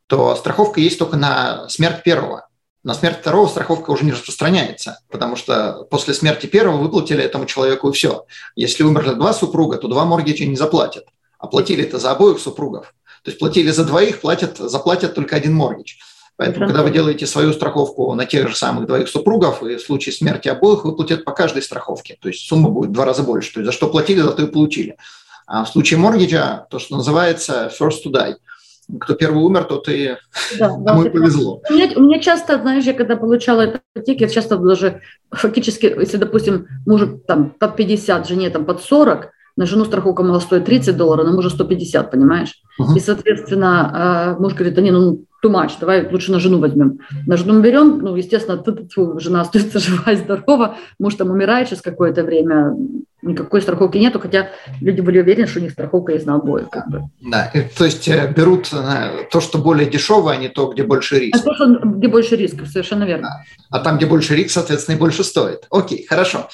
то страховка есть только на смерть первого. На смерть второго страховка уже не распространяется, потому что после смерти первого выплатили этому человеку и все. Если умерли два супруга, то два моргича не заплатят. А платили это за обоих супругов. То есть платили за двоих, платят, заплатят только один моргич. Поэтому, когда вы делаете свою страховку на тех же самых двоих супругов, и в случае смерти обоих выплатят по каждой страховке. То есть сумма будет в два раза больше. То есть за что платили, за то и получили. А в случае моргиджа, то, что называется first to die – кто первый умер, тот и да, кому да, повезло. У меня, у меня часто, знаешь, я когда получала ипотеки, я часто даже фактически, если, допустим, мужу там под 50, жене там под 40, на жену страховка могла стоить 30 долларов, на мужа 150, понимаешь? Uh-huh. И, соответственно, а, муж говорит, да не, ну, too much, давай лучше на жену возьмем. На жену берем, ну, естественно, ты, ты, жена остается жива и здорова, муж там умирает через какое-то время, никакой страховки нету, хотя люди были уверены, что у них страховка есть на обоих. Как бы. Да, то есть э, берут э, то, что более дешевое, а не то, где больше риск. А то, что, где больше рисков, совершенно верно. Да. А там, где больше риск, соответственно, и больше стоит. Окей, хорошо.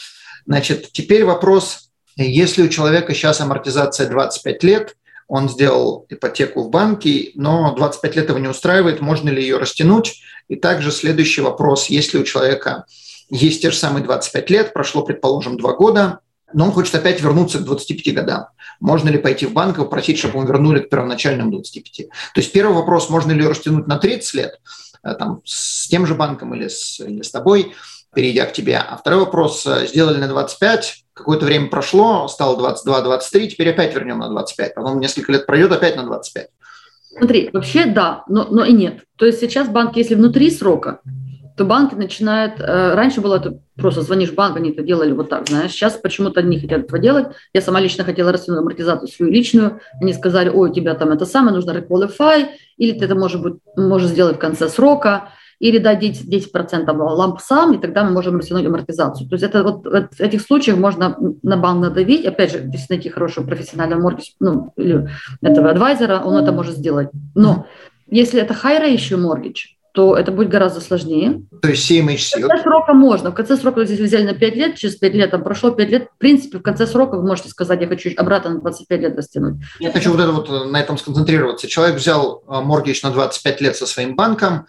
Значит, теперь вопрос, если у человека сейчас амортизация 25 лет, он сделал ипотеку в банке, но 25 лет его не устраивает, можно ли ее растянуть? И также следующий вопрос, если у человека есть те же самые 25 лет, прошло, предположим, 2 года, но он хочет опять вернуться к 25 годам. Можно ли пойти в банк и попросить, чтобы он вернули к первоначальным 25? То есть первый вопрос, можно ли ее растянуть на 30 лет, э, там, с тем же банком или с, или с тобой, перейдя к тебе. А второй вопрос, э, сделали на 25, какое-то время прошло, стало 22-23, теперь опять вернем на 25, потом несколько лет пройдет, опять на 25. Смотри, вообще да, но, но и нет. То есть сейчас банк, если внутри срока, то банки начинают... Э, раньше было это просто звонишь в банк, они это делали вот так, знаешь. Сейчас почему-то они хотят этого делать. Я сама лично хотела растянуть амортизацию свою личную. Они сказали, ой, у тебя там это самое, нужно requalify, или ты это, может быть, можешь сделать в конце срока или дать 10%, 10 ламп сам, и тогда мы можем растянуть амортизацию. То есть это вот в этих случаях можно на банк надавить, опять же, если найти хорошего профессионального моргидж, ну, или этого адвайзера, он это может сделать. Но Если это high ratio mortgage, то это будет гораздо сложнее. То есть CMHC. В конце срока можно. В конце срока, если вы взяли на 5 лет, через 5 лет, там прошло 5 лет, в принципе, в конце срока вы можете сказать, я хочу обратно на 25 лет растянуть. Я хочу вот это вот э, на этом сконцентрироваться. Человек взял моргич на 25 лет со своим банком,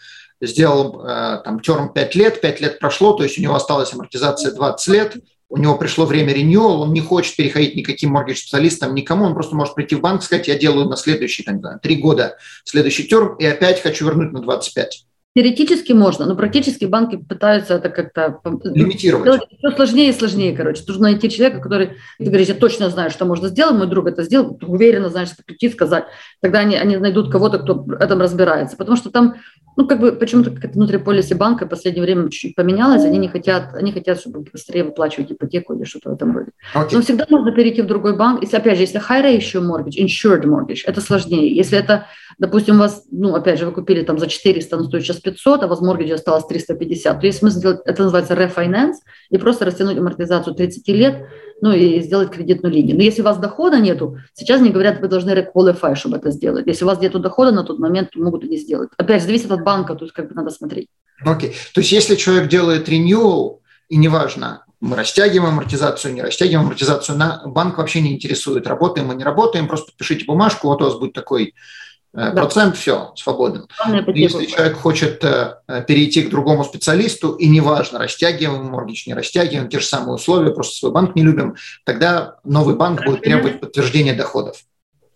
сделал э, там терм 5 лет, 5 лет прошло, то есть у него осталась амортизация 20 лет, у него пришло время ренюал, он не хочет переходить никаким моргидж-специалистам, никому, он просто может прийти в банк и сказать, я делаю на следующий, там, 3 года следующий терм и опять хочу вернуть на 25. Теоретически можно, но практически банки пытаются это как-то лимитировать. Все сложнее и сложнее, короче. Нужно найти человека, который, ты говоришь, я точно знаю, что можно сделать, мой друг это сделал, уверенно знаешь, что прийти сказать. Тогда они, они найдут кого-то, кто в этом разбирается. Потому что там ну, как бы почему-то как это внутри полиси банка в последнее время чуть-чуть поменялось, они не хотят, они хотят, чтобы быстрее выплачивать ипотеку или что-то в этом роде. Okay. Но всегда можно перейти в другой банк. Если, опять же, если high ratio mortgage, insured mortgage, это сложнее. Если это, допустим, у вас, ну, опять же, вы купили там за 400, но стоит сейчас 500, а mortgage осталось 350, то есть смысл сделать, это называется refinance, и просто растянуть амортизацию 30 лет, ну и сделать кредитную линию. Но если у вас дохода нету, сейчас не говорят, вы должны requalify, чтобы это сделать. Если у вас нету дохода на тот момент, то могут и не сделать. Опять же, зависит от банка, есть как бы надо смотреть. Окей. Okay. То есть если человек делает renewal, и неважно, мы растягиваем амортизацию, не растягиваем амортизацию, на банк вообще не интересует, работаем мы не работаем, просто подпишите бумажку, вот у вас будет такой да. процент, все, свободен. Если человек хочет э, перейти к другому специалисту, и неважно, растягиваем моргич, не растягиваем, те же самые условия, просто свой банк не любим, тогда новый банк будет требовать подтверждения доходов.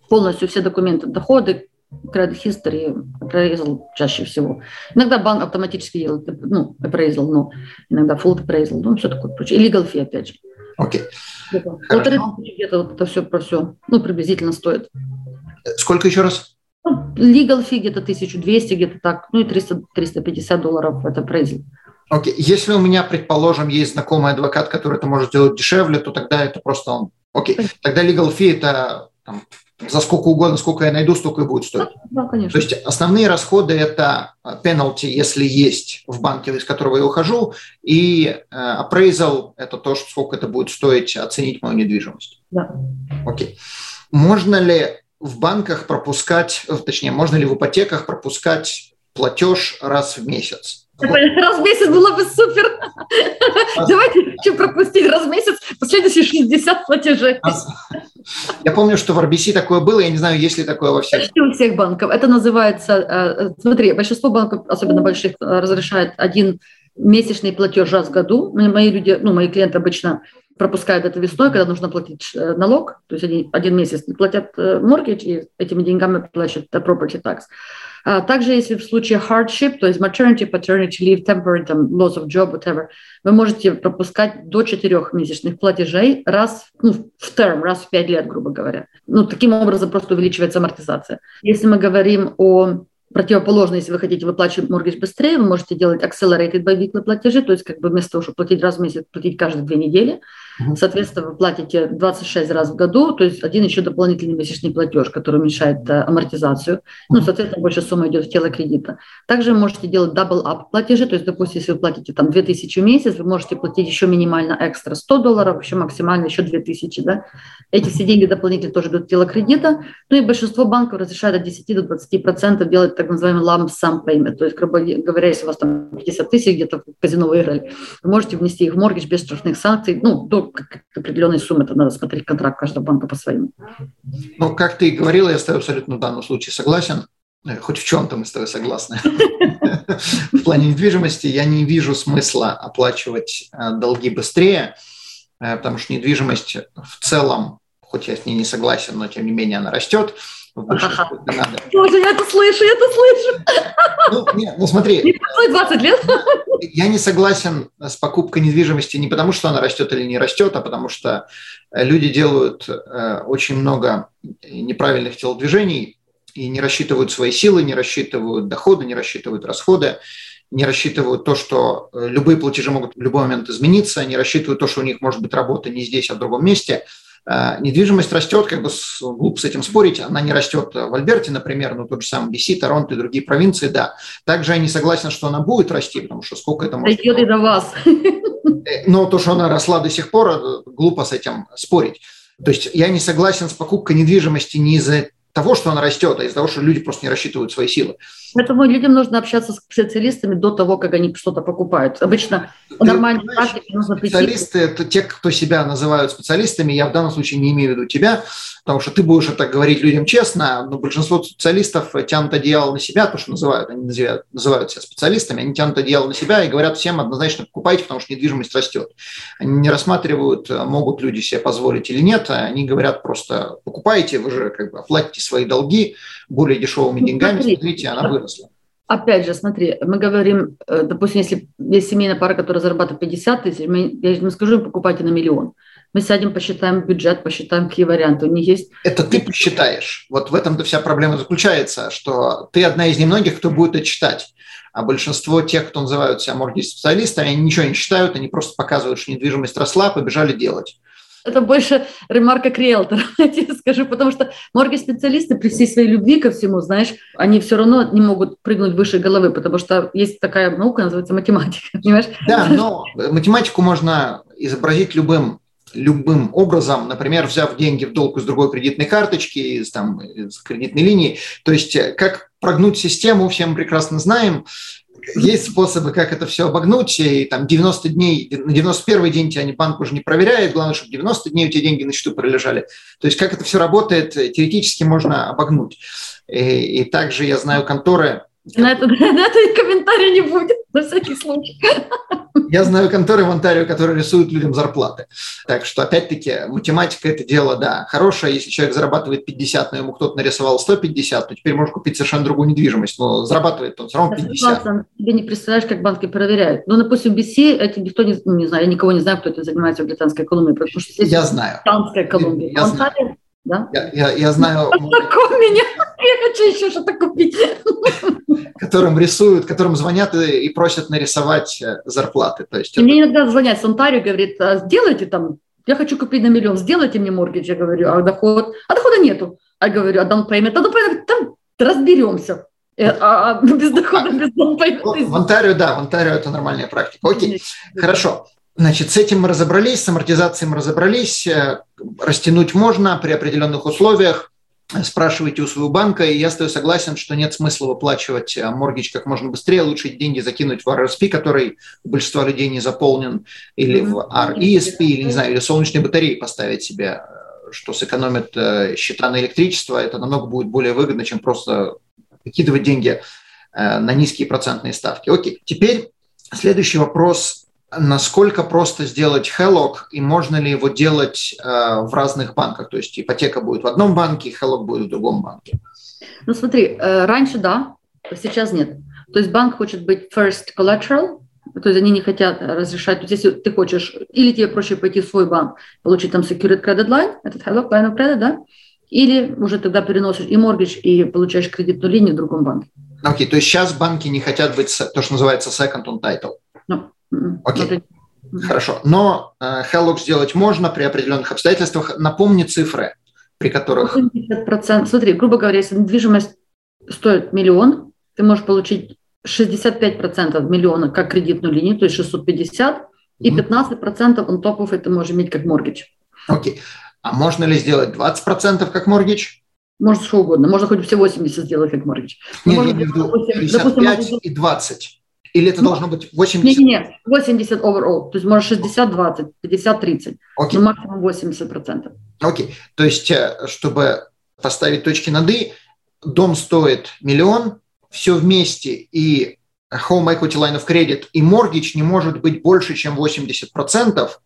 Полностью все документы, доходы, credit history, appraisal чаще всего. Иногда банк автоматически делает, ну, appraisal, но иногда full appraisal, ну, все такое прочее. И legal fee, опять же. Окей. Okay. Полторы тысячи где-то вот это все про все, ну, приблизительно стоит. Сколько еще раз? Ну, legal fee где-то 1200, где-то так, ну и 300, 350 долларов это прейзинг. Окей, okay. если у меня, предположим, есть знакомый адвокат, который это может сделать дешевле, то тогда это просто он. Окей, okay. тогда legal fee это там, за сколько угодно, сколько я найду, столько и будет стоить. Да, конечно. То есть основные расходы это penalty, если есть в банке, из которого я ухожу, и э, appraisal – это то, сколько это будет стоить оценить мою недвижимость. Да. Окей. Можно ли в банках пропускать, э, точнее, можно ли в ипотеках пропускать платеж раз в месяц? Раз в месяц было бы супер. Давайте чем пропустить раз в месяц, последующие 60 платежей. Я помню, что в RBC такое было, я не знаю, есть ли такое во всех. Почти у всех банков. Это называется, э, смотри, большинство банков, особенно больших, разрешает один месячный платеж раз в году. Мои люди, ну, мои клиенты обычно пропускают это весной, когда нужно платить э, налог, то есть они один месяц платят mortgage э, и этими деньгами платят property tax. А также, если в случае hardship, то есть maternity, paternity leave, temporary, там, loss of job, whatever, вы можете пропускать до четырех месячных платежей раз ну, в term, раз в пять лет, грубо говоря. Ну, таким образом просто увеличивается амортизация. Если мы говорим о Противоположно, если вы хотите выплачивать mortgage быстрее, вы можете делать accelerated biweekly платежи, то есть как бы вместо того, чтобы платить раз в месяц, платить каждые две недели. Соответственно, вы платите 26 раз в году, то есть один еще дополнительный месячный платеж, который уменьшает э, амортизацию. Ну, соответственно, больше сумма идет в тело кредита. Также вы можете делать double up платежи, то есть, допустим, если вы платите там 2000 в месяц, вы можете платить еще минимально экстра 100 долларов, еще максимально еще 2000, да. Эти все деньги дополнительно тоже идут в тело кредита. Ну и большинство банков разрешают от 10 до 20 процентов делать так называемый lump sum payment, то есть, грубо говоря, если у вас там 50 тысяч где-то в казино выиграли, вы можете внести их в моргидж без штрафных санкций, ну, до определенной суммы, это надо смотреть контракт каждого банка по-своему. Ну, как ты и говорила, я с тобой абсолютно в данном случае согласен. Э, хоть в чем-то мы с тобой согласны. В плане недвижимости я не вижу смысла оплачивать э, долги быстрее, э, потому что недвижимость в целом, хоть я с ней не согласен, но тем не менее она растет. Боже, я это слышу, я это слышу. Ну, нет, ну смотри. Не 20 лет. Я не согласен с покупкой недвижимости не потому, что она растет или не растет, а потому что э, люди делают э, очень много неправильных телодвижений и не рассчитывают свои силы, не рассчитывают доходы, не рассчитывают расходы не рассчитывают то, что э, любые платежи могут в любой момент измениться, не рассчитывают то, что у них может быть работа не здесь, а в другом месте – Э, недвижимость растет, как бы глупо с этим спорить, она не растет в Альберте, например, но тот же самый BC, Торонто и другие провинции, да. Также я не согласен, что она будет расти, потому что сколько это может... Дойдет и до вас. Э, но то, что она росла до сих пор, э, глупо с этим спорить. То есть я не согласен с покупкой недвижимости не из-за того, что она растет, а из-за того, что люди просто не рассчитывают свои силы. Поэтому людям нужно общаться с специалистами до того, как они что-то покупают. Обычно нормальные практики нужно прийти. Специалисты – это те, кто себя называют специалистами. Я в данном случае не имею в виду тебя, потому что ты будешь это говорить людям честно, но большинство специалистов тянут одеяло на себя, то, что называют, они называют, называют себя специалистами, они тянут одеяло на себя и говорят всем однозначно покупайте, потому что недвижимость растет. Они не рассматривают, могут люди себе позволить или нет, они говорят просто покупайте, вы же как бы оплатите свои долги более дешевыми ну, деньгами, смотрите, она выросла. Опять же, смотри, мы говорим, э, допустим, если есть семейная пара, которая зарабатывает 50 тысяч, мы, я не скажу покупайте на миллион мы сядем, посчитаем бюджет, посчитаем, какие варианты у них есть. Это ты посчитаешь. Вот в этом-то вся проблема заключается, что ты одна из немногих, кто будет это читать. А большинство тех, кто называют себя моргидж-специалистами, они ничего не читают, они просто показывают, что недвижимость росла, побежали делать. Это больше ремарка к риэлтору, я тебе скажу, потому что морги-специалисты при всей своей любви ко всему, знаешь, они все равно не могут прыгнуть выше головы, потому что есть такая наука, называется математика, понимаешь? Да, но математику можно изобразить любым любым образом, например, взяв деньги в долг из другой кредитной карточки, из, там, из кредитной линии. То есть э, как прогнуть систему, все мы прекрасно знаем. Есть способы, как это все обогнуть, и там 90 дней, на 91 день тебя банк уже не проверяет, главное, чтобы 90 дней у тебя деньги на счету пролежали. То есть как это все работает, теоретически можно обогнуть. И, и также я знаю конторы, на это, на это комментария не будет, на всякий случай. Я знаю конторы в Онтарио, которые рисуют людям зарплаты. Так что, опять-таки, математика – это дело, да, хорошее. Если человек зарабатывает 50, но ему кто-то нарисовал 150, то теперь может купить совершенно другую недвижимость, но зарабатывает он все равно 50. Ты тебе не представляешь, как банки проверяют. Ну, допустим, BC, это никто не, ну, не знаю, я никого не знаю, кто этим занимается в Британской Колумбии, потому что здесь я знаю. Британская Колумбия. Я, я знаю. Да? Я, я, я знаю. Такой меня, я хочу еще что-то купить. Которым рисуют, которым звонят и, и просят нарисовать э, зарплаты. То есть Мне это... иногда звонят с Онтарио, говорит, а сделайте там, я хочу купить на миллион, сделайте мне моргидж. Я говорю, а доход? А дохода нету. А говорю, а даунпеймент? А даунпеймент, там разберемся. Э, а, а без дохода, без даунпеймента. В Онтарио, да, в Онтарио это нормальная практика. Окей, хорошо. Значит, с этим мы разобрались, с амортизацией мы разобрались, э, растянуть можно при определенных условиях. Спрашивайте у своего банка, и я стою согласен, что нет смысла выплачивать э, моргич как можно быстрее, лучше деньги закинуть в RSP, который у большинства людей не заполнен, или в RESP, или, не знаю, или солнечные батареи поставить себе, э, что сэкономит счета на электричество, это намного будет более выгодно, чем просто выкидывать деньги на низкие процентные ставки. Окей, теперь следующий вопрос насколько просто сделать Hellock и можно ли его делать э, в разных банках? То есть ипотека будет в одном банке, Hellock будет в другом банке. Ну смотри, э, раньше да, сейчас нет. То есть банк хочет быть first collateral, то есть они не хотят разрешать. То есть если ты хочешь, или тебе проще пойти в свой банк, получить там secured credit line, этот Hellock line of credit, да, или уже тогда переносишь и mortgage, и получаешь кредитную линию в другом банке. Окей, okay, то есть сейчас банки не хотят быть то, что называется second on title. No. Окей. Хорошо. Но э, сделать можно при определенных обстоятельствах. Напомни цифры, при которых... 80%. Смотри, грубо говоря, если недвижимость стоит миллион, ты можешь получить 65% миллиона как кредитную линию, то есть 650, и 15% он топов это можешь иметь как моргидж. Окей. А можно ли сделать 20% как моргидж? Можно что угодно. Можно хоть все 80 сделать как моргидж. Нет, я имею в виду 65 допустим, и 20. Или это ну, должно быть 80? Нет, нет, 80 overall. То есть может 60, 20, 50, 30. Okay. Но максимум 80 процентов. Окей. Okay. То есть, э, чтобы поставить точки над «и», дом стоит миллион, все вместе, и home equity line of credit и mortgage не может быть больше, чем 80 процентов.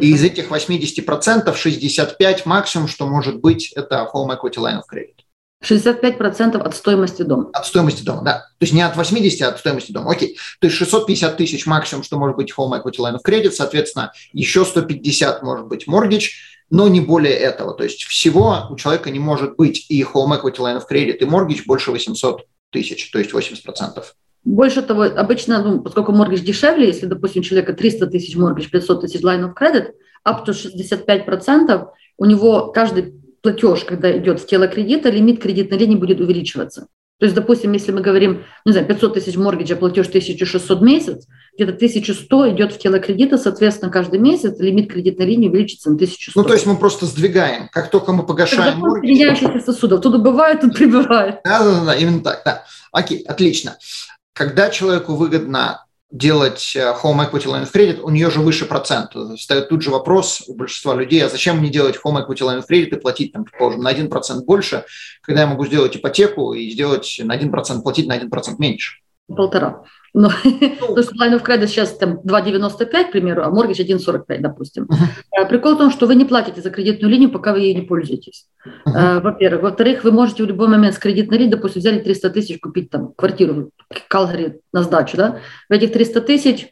И из этих 80 процентов 65 максимум, что может быть, это home equity line of credit. 65% от стоимости дома. От стоимости дома, да. То есть не от 80, а от стоимости дома. Окей. То есть 650 тысяч максимум, что может быть home equity line of credit, соответственно, еще 150 может быть mortgage, но не более этого. То есть всего у человека не может быть и home equity line of credit, и mortgage больше 800 тысяч, то есть 80%. Больше того, обычно, ну, поскольку mortgage дешевле, если, допустим, у человека 300 тысяч mortgage, 500 тысяч line of credit, up to 65%, у него каждый платеж, когда идет в тело кредита, лимит кредитной линии будет увеличиваться. То есть, допустим, если мы говорим, не знаю, 500 тысяч моргиджа, платеж 1600 в месяц, где-то 1100 идет в тело кредита, соответственно, каждый месяц лимит кредитной линии увеличится на 1100. Ну, то есть мы просто сдвигаем, как только мы погашаем моргидж. меняющихся сосудов. Тут убывает, тут прибывает. Да, да, да, именно так, да. Окей, отлично. Когда человеку выгодно делать э, home equity line of credit, у нее же выше процент. Встает тут же вопрос у большинства людей, а зачем мне делать home equity line of credit и платить, там, предположим, на 1% больше, когда я могу сделать ипотеку и сделать на 1%, платить на 1% меньше? Полтора. Но, ну, то есть line of credit сейчас там 2,95, к примеру, а mortgage 1,45, допустим. Uh-huh. Прикол в том, что вы не платите за кредитную линию, пока вы ей не пользуетесь. Uh-huh. Во-первых. Во-вторых, вы можете в любой момент с кредитной линии, допустим, взяли 300 тысяч, купить там квартиру в Калгари на сдачу, да? В этих 300 тысяч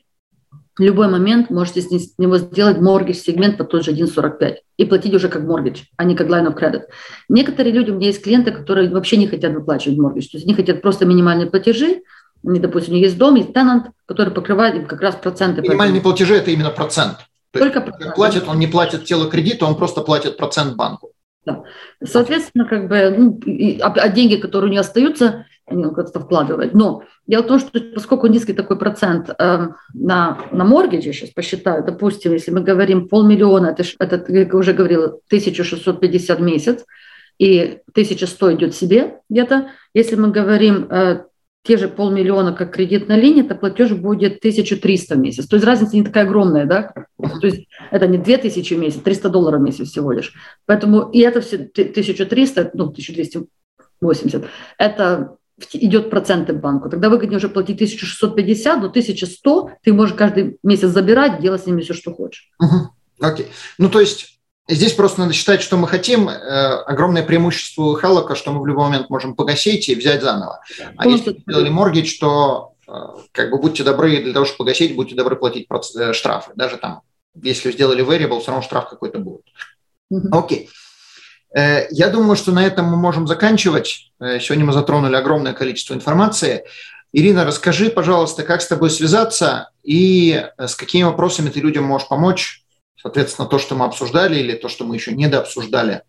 в любой момент можете с него сделать моргидж сегмент по тот же 1,45 и платить уже как моргидж, а не как line of credit. Некоторые люди, у меня есть клиенты, которые вообще не хотят выплачивать моргидж, то есть они хотят просто минимальные платежи, допустим, есть дом, есть тенант, который покрывает им как раз проценты. Минимальные платежи – это именно процент. Только процент. Платит, он не платит тело кредита, он просто платит процент банку. Да. Соответственно, как бы, ну, а, а деньги, которые у нее остаются, они как-то вкладывать. Но дело в том, что поскольку низкий такой процент э, на, на моргидж, я сейчас посчитаю, допустим, если мы говорим полмиллиона, это, это как уже говорила, 1650 в месяц, и 1100 идет себе где-то. Если мы говорим э, те же полмиллиона, как кредитная линия, то платеж будет 1300 в месяц. То есть разница не такая огромная, да? То есть это не 2000 в месяц, 300 долларов в месяц всего лишь. Поэтому и это все 1300, ну, 1280, это идет проценты банку. Тогда выгоднее уже платить 1650, но 1100 ты можешь каждый месяц забирать, делать с ними все, что хочешь. Окей. Okay. Ну, то есть Здесь просто надо считать, что мы хотим. Э, огромное преимущество у Хеллока, что мы в любой момент можем погасить и взять заново. А если вы сделали моргидж, то э, как бы будьте добры, для того, чтобы погасить, будьте добры платить э, штрафы. Даже там, если сделали variable, все равно штраф какой-то будет. Окей. Okay. Я думаю, что на этом мы можем заканчивать. Сегодня мы затронули огромное количество информации. Ирина, расскажи, пожалуйста, как с тобой связаться и с какими вопросами ты людям можешь помочь Соответственно, то, что мы обсуждали или то, что мы еще не дообсуждали.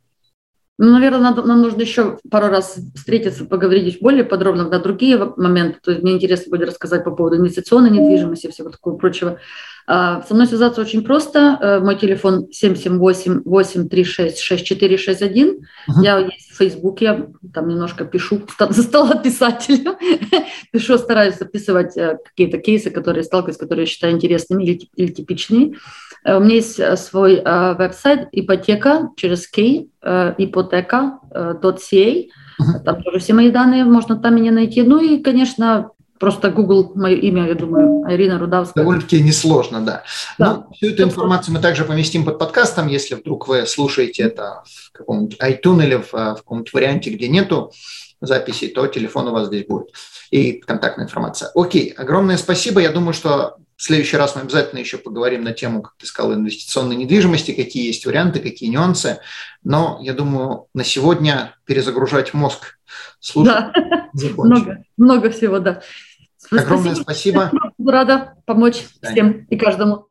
Ну, наверное, надо, нам нужно еще пару раз встретиться, поговорить более подробно на другие моменты. То есть мне интересно будет рассказать по поводу инвестиционной недвижимости и всего такого прочего. А, со мной связаться очень просто. Э, мой телефон 778-836-6461. Uh-huh. Я есть в Фейсбуке, я там немножко пишу, стала писателем. пишу, стараюсь записывать э, какие-то кейсы, которые сталкиваюсь, которые я считаю интересными или, или типичными. Э, у меня есть свой веб-сайт ипотека через K, ипотека.ca. Там тоже все мои данные, можно там меня найти. Ну и, конечно, Просто Google, мое имя, я думаю, Ирина Рудавская. Довольно-таки несложно, да. да. Ну, всю эту информацию мы также поместим под подкастом, если вдруг вы слушаете это в каком-нибудь iTunes или в, в каком-нибудь варианте, где нету записей, то телефон у вас здесь будет и контактная информация. Окей, огромное спасибо. Я думаю, что в следующий раз мы обязательно еще поговорим на тему, как ты сказал, инвестиционной недвижимости, какие есть варианты, какие нюансы. Но я думаю, на сегодня перезагружать мозг слушать да. много, много всего, да. Огромное спасибо. спасибо. Рада помочь всем и каждому.